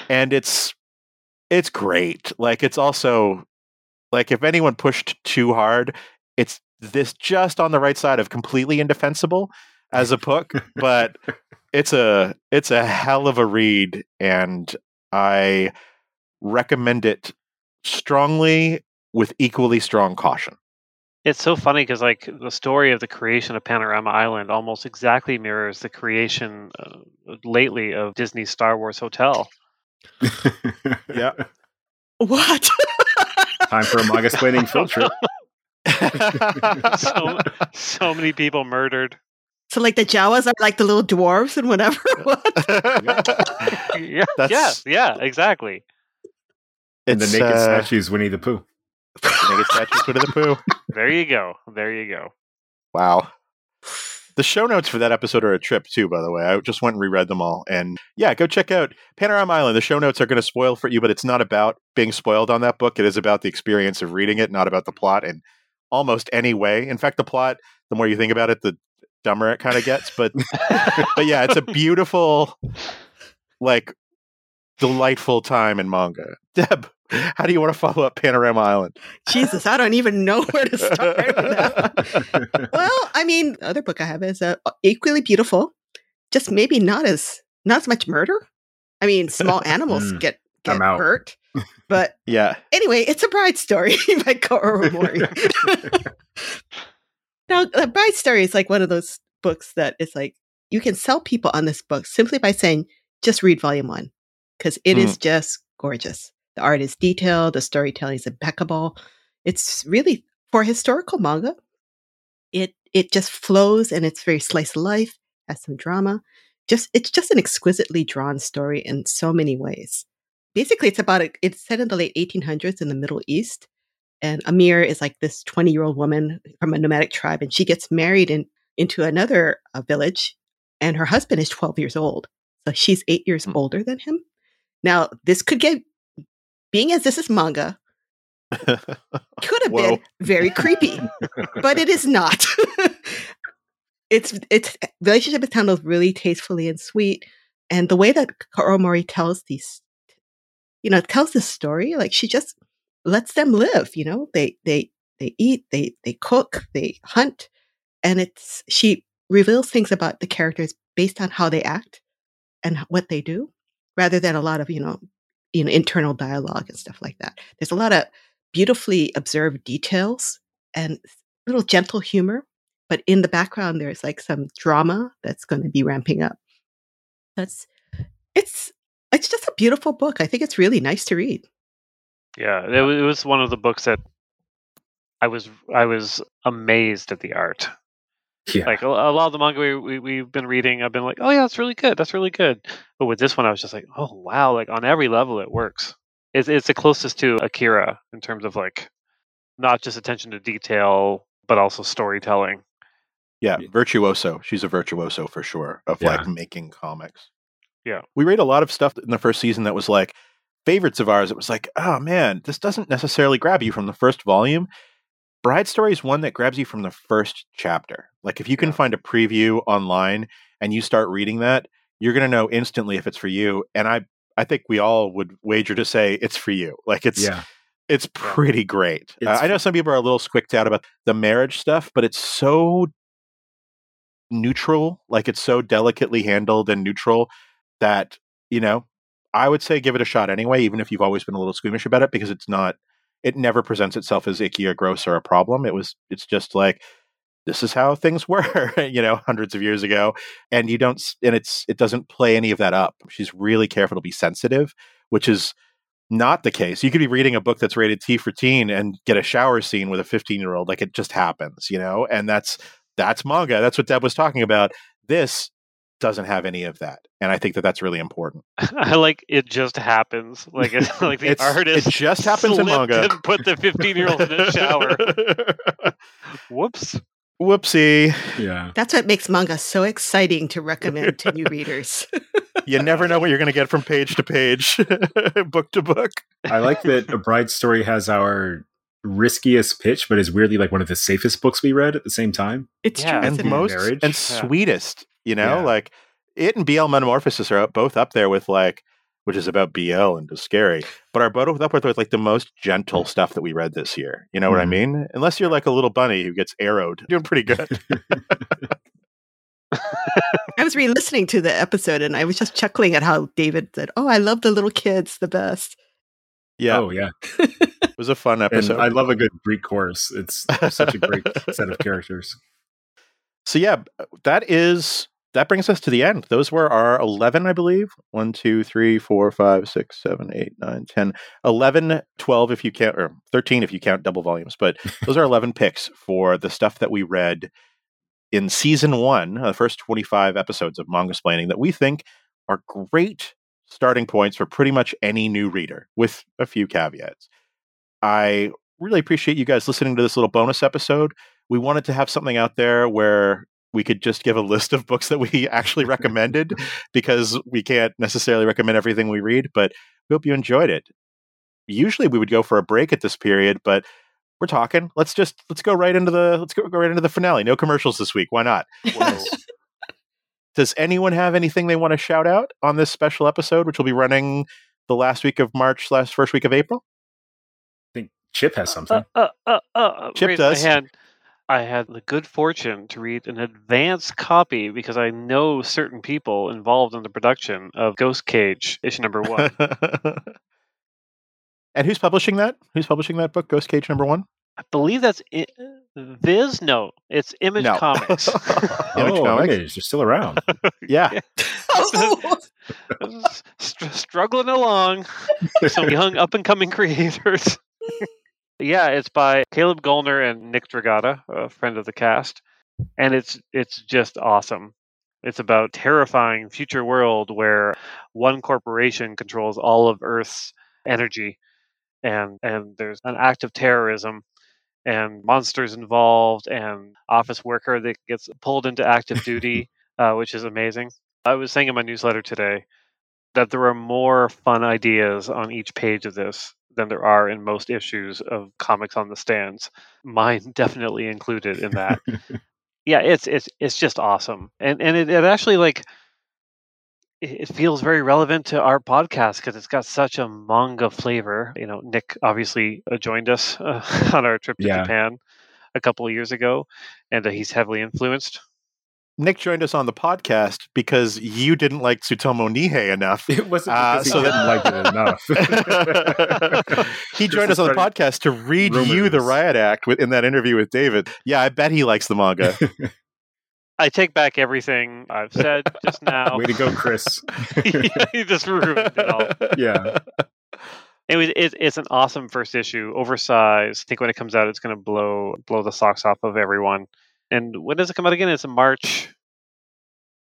[SPEAKER 1] And it's it's great like it's also like if anyone pushed too hard it's this just on the right side of completely indefensible as a book but it's a it's a hell of a read and i recommend it strongly with equally strong caution
[SPEAKER 3] It's so funny because like the story of the creation of Panorama Island almost exactly mirrors the creation uh, lately of Disney's Star Wars Hotel.
[SPEAKER 1] Yeah.
[SPEAKER 4] what?
[SPEAKER 2] Time for a Mangasplaining field trip.
[SPEAKER 3] So so many people murdered.
[SPEAKER 4] so like the Jawas are like the little dwarves and whatever. what?
[SPEAKER 3] yeah, yeah,
[SPEAKER 1] That's-
[SPEAKER 3] yeah, exactly.
[SPEAKER 2] And the naked
[SPEAKER 1] uh,
[SPEAKER 2] statues Winnie the Pooh.
[SPEAKER 1] naked statues Winnie the Pooh.
[SPEAKER 3] There you go. There you go.
[SPEAKER 1] Wow. The show notes for that episode are a trip too, by the way. I just went and reread them all. And yeah, go check out Panorama Island. The show notes are going to spoil for you, but it's not about being spoiled on that book. It is about the experience of reading it, not about the plot in almost any way. In fact, the plot, the more you think about it, the dumber it kind of gets. But but yeah, it's a beautiful, like delightful time in manga. Deb, how do you want to follow up Panorama Island?
[SPEAKER 4] Jesus, I don't even know where to start. with that one. well, I mean, the other book I have is uh, equally beautiful, just maybe not as not as much murder. I mean, small animals
[SPEAKER 2] Mm,
[SPEAKER 4] get get hurt, but
[SPEAKER 1] Yeah.
[SPEAKER 4] anyway, it's a bride story by Kaoru Mori. now, a bride story is like one of those books that is like you can sell people on this book simply by saying just read volume one because it is just gorgeous. The art is detailed, the storytelling is impeccable. It's really for historical manga. It it just flows and it's very slice of life, has some drama. Just it's just an exquisitely drawn story in so many ways. Basically, it's about a, it's set in the late 1800s in the Middle East, and Amir is like this 20 year old woman from a nomadic tribe, and she gets married in into another uh, village, and her husband is 12 years old, so she's eight years
[SPEAKER 1] Hmm.
[SPEAKER 4] older than him. Now, this could get being as this is manga, could have
[SPEAKER 1] Whoa.
[SPEAKER 4] been very creepy, but it is not. it's it's relationship is handled really tastefully and sweet, and the way that Kaoru Mori tells these, you know, tells this story, like she just lets them live. You know, they they they eat, they they cook, they hunt, and it's she reveals things about the characters based on how they act and what they do, rather than a lot of you know you know internal dialogue and stuff like that. There's a lot of beautifully observed details and little gentle humor, but in the background there's like some drama that's going to be ramping up. That's it's it's just a beautiful book. I think it's really nice to read.
[SPEAKER 3] Yeah, it, was one of the books that I was I was amazed at the art.
[SPEAKER 2] Yeah.
[SPEAKER 3] Like a, a lot of the manga we, we we've been reading, I've been like, oh yeah, that's really good. That's really good. But with this one, I was just like, oh wow, like on every level, it works. It's it's the closest to Akira in terms of like not just attention to detail, but also storytelling.
[SPEAKER 1] Yeah, virtuoso. She's a virtuoso for sure of
[SPEAKER 2] Yeah.
[SPEAKER 1] like making comics.
[SPEAKER 3] Yeah.
[SPEAKER 1] We read a lot of stuff in the first season that was like favorites of ours. It was like, oh man, this doesn't necessarily grab you from the first volume. Bride Story is one that grabs you from the first chapter. Like if you can
[SPEAKER 3] Yeah.
[SPEAKER 1] find a preview online and you start reading that, you're going to know instantly if it's for you. And I I think we all would wager to say it's for you. Like it's
[SPEAKER 2] yeah.
[SPEAKER 1] it's pretty great. Uh, I know some people are a little squicked out about the marriage stuff, but it's so neutral, like it's so delicately handled and neutral that, you know, I would say give it a shot anyway, even if you've always been a little squeamish about it, because it's not it never presents itself as icky or gross or a problem. It was it's just like this is how things were, you know, hundreds of years ago. And you don't and it's it doesn't play any of that up. She's really careful to be sensitive, which is not the case. You could be reading a book that's rated T for teen and get a shower scene with a 15 year old. Like it just happens, you know? And that's that's manga. That's what Deb was talking about. This doesn't have any of that. And I think that that's really important.
[SPEAKER 3] I like it just happens. Like it's like the
[SPEAKER 1] It's-
[SPEAKER 3] artist
[SPEAKER 1] it just happens in manga.
[SPEAKER 3] and put the fifteen year old in a shower. Whoops.
[SPEAKER 1] Whoopsie.
[SPEAKER 2] Yeah.
[SPEAKER 4] That's what makes manga so exciting to recommend to new readers.
[SPEAKER 1] You never know what you're going to get from page to page, book to book.
[SPEAKER 2] I like that A Bride Story has our riskiest pitch, but is weirdly like one of the safest books we read at the same time.
[SPEAKER 4] It's
[SPEAKER 3] Yeah,
[SPEAKER 4] true,
[SPEAKER 1] and
[SPEAKER 4] isn't
[SPEAKER 1] most
[SPEAKER 2] Marriage.
[SPEAKER 1] and
[SPEAKER 3] Yeah.
[SPEAKER 1] sweetest, you know,
[SPEAKER 2] Yeah.
[SPEAKER 1] like it and BL Metamorphosis are both up there with like, which is about BL and is scary, but are both up with like the most gentle stuff that we read this year. You know what I
[SPEAKER 2] Mhm.
[SPEAKER 1] mean? Unless you're like a little bunny who gets arrowed, doing pretty good.
[SPEAKER 4] I was re-listening to the episode and I was just chuckling at how David said, "Oh, I love the little kids the best."
[SPEAKER 1] Yeah,
[SPEAKER 2] Oh yeah.
[SPEAKER 1] it was a fun
[SPEAKER 2] And
[SPEAKER 1] episode.
[SPEAKER 2] I love a good Greek chorus. It's such a great set of characters.
[SPEAKER 1] So yeah, that is that brings us to the end. Those were our eleven, I believe. One, two, three, four, five, six, seven, eight, nine, ten. Eleven, twelve if you count or thirteen if you count double volumes. But those are eleven picks for the stuff that we read in season one, uh, the first twenty-five episodes of Mangasplaining that we think are great starting points for pretty much any new reader, with a few caveats. I really appreciate you guys listening to this little bonus episode we wanted to have something out there where we could just give a list of books that we actually recommended because we can't necessarily recommend everything we read, but we hope you enjoyed it. Usually we would go for a break at this period, but we're talking. Let's just let's go right into the let's go, go right into the finale. No commercials this week. Why not? Does anyone have anything they want to shout out on this special episode, which will be running the last week of March, last first week of April?
[SPEAKER 2] I think Chip has something.
[SPEAKER 3] Uh, uh, uh, uh,
[SPEAKER 1] Chip
[SPEAKER 3] raise
[SPEAKER 1] does.
[SPEAKER 3] My hand. I had the good fortune to read an advance copy because I know certain people involved in the production of Ghost Cage issue number one.
[SPEAKER 1] and who's publishing that? Who's publishing that book, Ghost Cage number one?
[SPEAKER 3] I believe that's I- Viz. No, it's Image
[SPEAKER 1] No.
[SPEAKER 3] Comics.
[SPEAKER 1] Image
[SPEAKER 2] oh,
[SPEAKER 1] Comics?
[SPEAKER 2] Image, they're still around.
[SPEAKER 1] Yeah.
[SPEAKER 4] oh,
[SPEAKER 3] struggling along. Some young up and coming creators. Yeah, it's by Caleb Goellner and Nick Dragotta, a friend of the cast, and it's it's just awesome. It's about terrifying future world where one corporation controls all of Earth's energy, and and there's an act of terrorism, and monsters involved, and office worker that gets pulled into active duty, uh, which is amazing. I was saying in my newsletter today that there are more fun ideas on each page of this than there are in most issues of comics on the stands. Mine definitely included in that. yeah, it's it's it's just awesome, and and it, it actually like it feels very relevant to our podcast because it's got such a manga flavor. You know, Nick obviously uh, joined us uh, on our trip to
[SPEAKER 2] Yeah.
[SPEAKER 3] Japan a couple of years ago, and uh, he's heavily influenced.
[SPEAKER 1] Nick joined us on the podcast because you didn't like Tsutomu Nihei enough.
[SPEAKER 2] It wasn't
[SPEAKER 1] Uh,
[SPEAKER 2] because
[SPEAKER 1] so
[SPEAKER 2] he didn't like it enough.
[SPEAKER 1] he
[SPEAKER 2] Just
[SPEAKER 1] joined us on the podcast to read you the riot act with, in that interview with David. Yeah, I bet he likes the manga.
[SPEAKER 3] I take back everything I've said just now.
[SPEAKER 2] Way to go, Chris.
[SPEAKER 3] you just ruined it all.
[SPEAKER 2] yeah.
[SPEAKER 3] Anyway, it, it's an awesome first issue, oversized. I think when it comes out, it's going to blow blow the socks off of everyone. And when does it come out again? It's in March.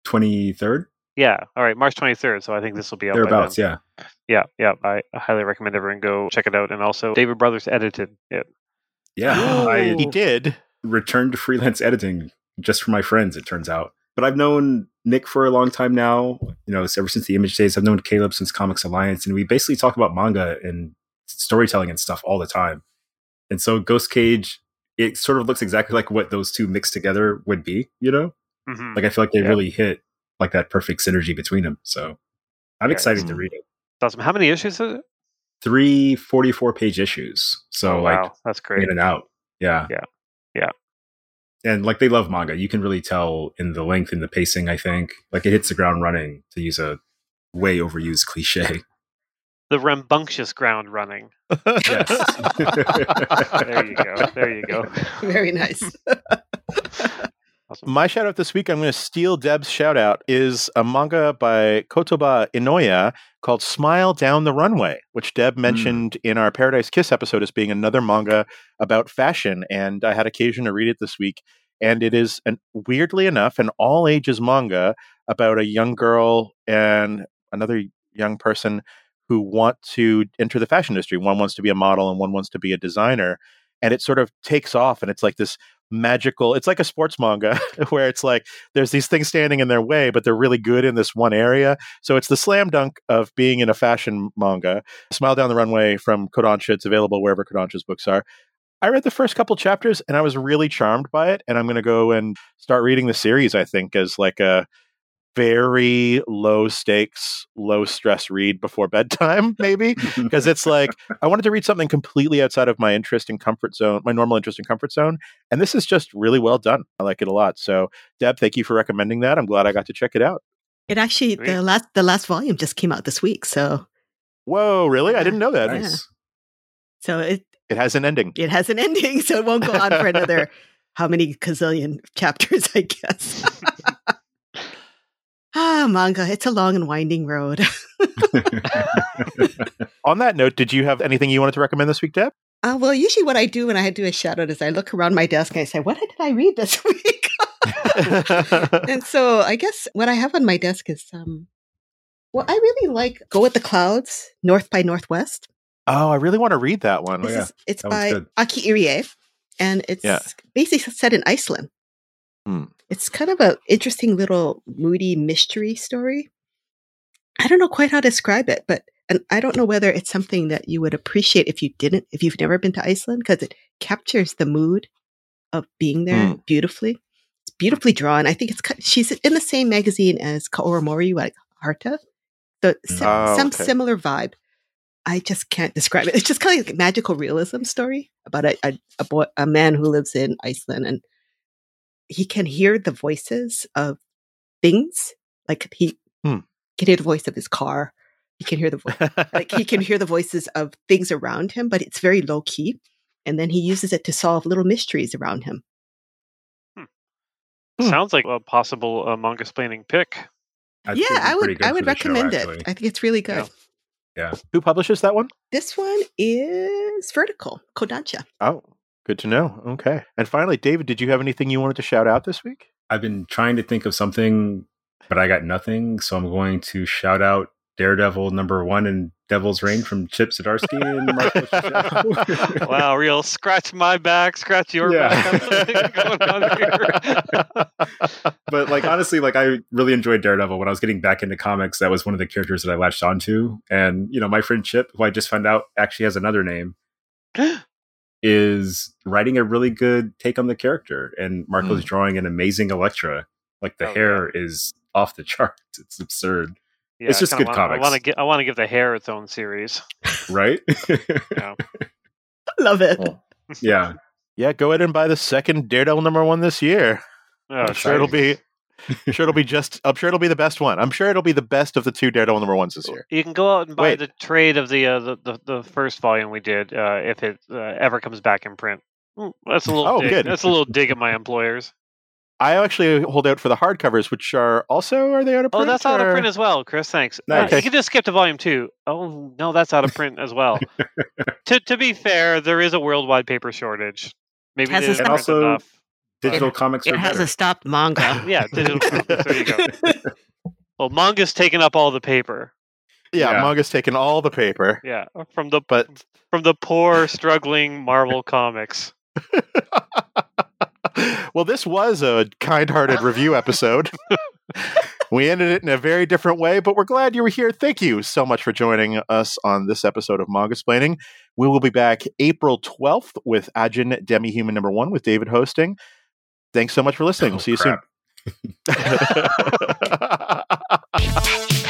[SPEAKER 2] 23rd?
[SPEAKER 3] Yeah, all right, March twenty third. So I think this will be out by
[SPEAKER 2] Thereabouts,
[SPEAKER 3] then.
[SPEAKER 2] yeah.
[SPEAKER 3] Yeah, yeah. I I highly recommend everyone go check it out. And also, David Brothers edited it.
[SPEAKER 2] Yeah. I
[SPEAKER 1] he did.
[SPEAKER 2] returned to freelance editing just for my friends, it turns out. But I've known Nick for a long time now. You know, ever since the image days, I've known Caleb since Comics Alliance, and we basically talk about manga and storytelling and stuff all the time. And so Ghost Cage, it sort of looks exactly like what those two mixed together would be, you know?
[SPEAKER 3] Mhm.
[SPEAKER 2] Like I feel like they
[SPEAKER 3] Yeah.
[SPEAKER 2] really hit like that perfect synergy between them. So I'm
[SPEAKER 3] Yeah,
[SPEAKER 2] excited to read it.
[SPEAKER 3] Awesome. How many issues is it?
[SPEAKER 2] Three 44 page issues. So
[SPEAKER 3] oh,
[SPEAKER 2] like
[SPEAKER 3] wow, that's great.
[SPEAKER 2] in and out. Yeah.
[SPEAKER 3] Yeah. Yeah.
[SPEAKER 2] And like they love manga. You can really tell in the length and the pacing, I think. Like it hits the ground running to use a way overused cliche.
[SPEAKER 3] The rambunctious ground running.
[SPEAKER 2] Yes.
[SPEAKER 3] There you go. There you go.
[SPEAKER 4] Very nice.
[SPEAKER 3] Awesome.
[SPEAKER 1] My shout out this week, I'm going to steal Deb's shout out, is a manga by Kotoba Inoya called Smile Down the Runway, which Deb hmm. mentioned in our Paradise Kiss episode as being another manga about fashion. And I had occasion to read it this week. And it is, an, weirdly enough, an all ages manga about a young girl and another young person who want to enter the fashion industry. One wants to be a model and one wants to be a designer. And it sort of takes off, and it's like this magical it's like a sports manga where it's like there's these things standing in their way but they're really good in this one area so it's the slam dunk of being in a fashion manga smile down the runway from kodansha it's available wherever kodansha's books are i read the first couple chapters and i was really charmed by it and i'm going to go and start reading the series i think as like a very low stakes low stress read before bedtime maybe because it's like I wanted to read something completely outside of my interest and comfort zone, my normal interest and comfort zone, and this is just really well done. I like it a lot. So, Deb, thank you for recommending that. I'm glad I got to check it out.
[SPEAKER 4] It actually
[SPEAKER 3] Sweet.
[SPEAKER 4] the last the last volume just came out this week, so
[SPEAKER 1] Whoa, really? I didn't know that.
[SPEAKER 2] nice.
[SPEAKER 4] so it
[SPEAKER 1] It has an ending.
[SPEAKER 4] it has an ending, so it won't go on for another how many gazillion chapters, I guess. Ah, manga, it's a long and winding road.
[SPEAKER 1] On that note, did you have anything you wanted to recommend this week, Deb?
[SPEAKER 4] Uh, well, usually what I do when I do a shout out is I look around my desk and I say, "What did I read this week?" and so I guess what I have on my desk is um, well, I really like "Go with the Clouds," North by Northwest.
[SPEAKER 1] oh, I really want to read that one.
[SPEAKER 2] Oh, yeah.
[SPEAKER 4] is it's
[SPEAKER 2] That
[SPEAKER 4] by. Aki Irie, and it's
[SPEAKER 1] Yeah.
[SPEAKER 4] basically set in Iceland.
[SPEAKER 1] Hmm.
[SPEAKER 4] It's kind of a interesting little moody mystery story. I don't know quite how to describe it, but and I don't know whether it's something that you would appreciate if you didn't, if you've never been to Iceland, because it captures the mood of being there
[SPEAKER 1] Hmm.
[SPEAKER 4] beautifully. It's beautifully drawn. I think it's she's in the same magazine as Kaoru Mori, like Harta. So sim-
[SPEAKER 1] Oh,
[SPEAKER 4] some
[SPEAKER 1] okay.
[SPEAKER 4] similar vibe. I just can't describe it. It's just kind of like a magical realism story about a, a, a boy, a man who lives in Iceland and he can hear the voices of things. Like he
[SPEAKER 1] Hmm.
[SPEAKER 4] can hear the voice of his car. He can hear the vo- like he can hear the voices of things around him, but it's very low key. And then he uses it to solve little mysteries around him.
[SPEAKER 1] Hmm.
[SPEAKER 3] Sounds like a possible uh, Mangasplaining pick.
[SPEAKER 2] I'd
[SPEAKER 4] yeah,
[SPEAKER 2] say it'd be
[SPEAKER 4] I would I would
[SPEAKER 2] the show,
[SPEAKER 4] recommend it.
[SPEAKER 2] actually.
[SPEAKER 4] I think it's really good.
[SPEAKER 3] Yeah.
[SPEAKER 1] Who publishes that one?
[SPEAKER 4] This one is Vertical, Kodansha.
[SPEAKER 1] Oh, good to know. Okay. And finally, David, did you have anything you wanted to shout out this week?
[SPEAKER 2] I've been trying to think of something, but I got nothing. So I'm going to shout out Daredevil number one and Devil's Reign from Chip Zdarsky and Marco Checchetto.
[SPEAKER 3] wow, real scratch my back, scratch your
[SPEAKER 2] Yeah.
[SPEAKER 3] back. going on here.
[SPEAKER 2] but like honestly, like I really enjoyed Daredevil when I was getting back into comics. That was one of the characters that I latched onto. And you know, my friend Chip, who I just found out actually has another name, is writing a really good take on the character. And Marco's mm. drawing an amazing Elektra. Like the
[SPEAKER 3] Oh,
[SPEAKER 2] hair is off the charts. It's absurd.
[SPEAKER 3] Yeah,
[SPEAKER 2] It's
[SPEAKER 3] I
[SPEAKER 2] just good
[SPEAKER 3] wanna- I want to get. I want to give the hair its own series.
[SPEAKER 2] right?
[SPEAKER 4] Love it.
[SPEAKER 1] Well,
[SPEAKER 2] yeah.
[SPEAKER 1] yeah, go ahead and buy the second Daredevil number one this year.
[SPEAKER 3] Oh,
[SPEAKER 1] I'm sure it'll be. I'm sure it'll be just. I'm sure it'll be the best one. I'm sure it'll be the best of the two Daredevil number ones this year.
[SPEAKER 3] You can go out and buy
[SPEAKER 1] Wait.
[SPEAKER 3] the trade of the, uh, the the the first volume we did uh, if it uh, ever comes back in print. Mm, That's a little.
[SPEAKER 1] Oh,
[SPEAKER 3] dig.
[SPEAKER 1] good.
[SPEAKER 3] That's a little dig at my employers.
[SPEAKER 1] I actually hold out for the hardcovers, which are also are they out of print?
[SPEAKER 3] Oh,
[SPEAKER 1] print?
[SPEAKER 3] that's out of print as well, Chris. Thanks. Uh,
[SPEAKER 1] Nice.
[SPEAKER 3] you can just skip to volume two. Oh no, that's out of print as well. to to be fair, there is a worldwide paper shortage. Maybe
[SPEAKER 4] Has
[SPEAKER 3] they didn't print
[SPEAKER 2] also-
[SPEAKER 3] enough.
[SPEAKER 2] Digital comics
[SPEAKER 4] It
[SPEAKER 2] are better.
[SPEAKER 4] hasn't stopped manga.
[SPEAKER 3] Yeah, digital comics. There you go. Well, manga's taking up all the paper.
[SPEAKER 1] yeah,
[SPEAKER 2] Yeah.
[SPEAKER 1] manga's taken all the paper,
[SPEAKER 3] Yeah, uh, from the
[SPEAKER 1] but
[SPEAKER 3] from the poor, struggling Marvel comics.
[SPEAKER 1] well, this was a kind-hearted review episode. we ended it in a very different way, but we're glad you were here. Thank you so much for joining us on this episode of Mangasplaining. We will be back April 12th with Ajin Demi-Human number one with David hosting. Thanks so much for listening.
[SPEAKER 2] Oh,
[SPEAKER 1] we'll see you soon.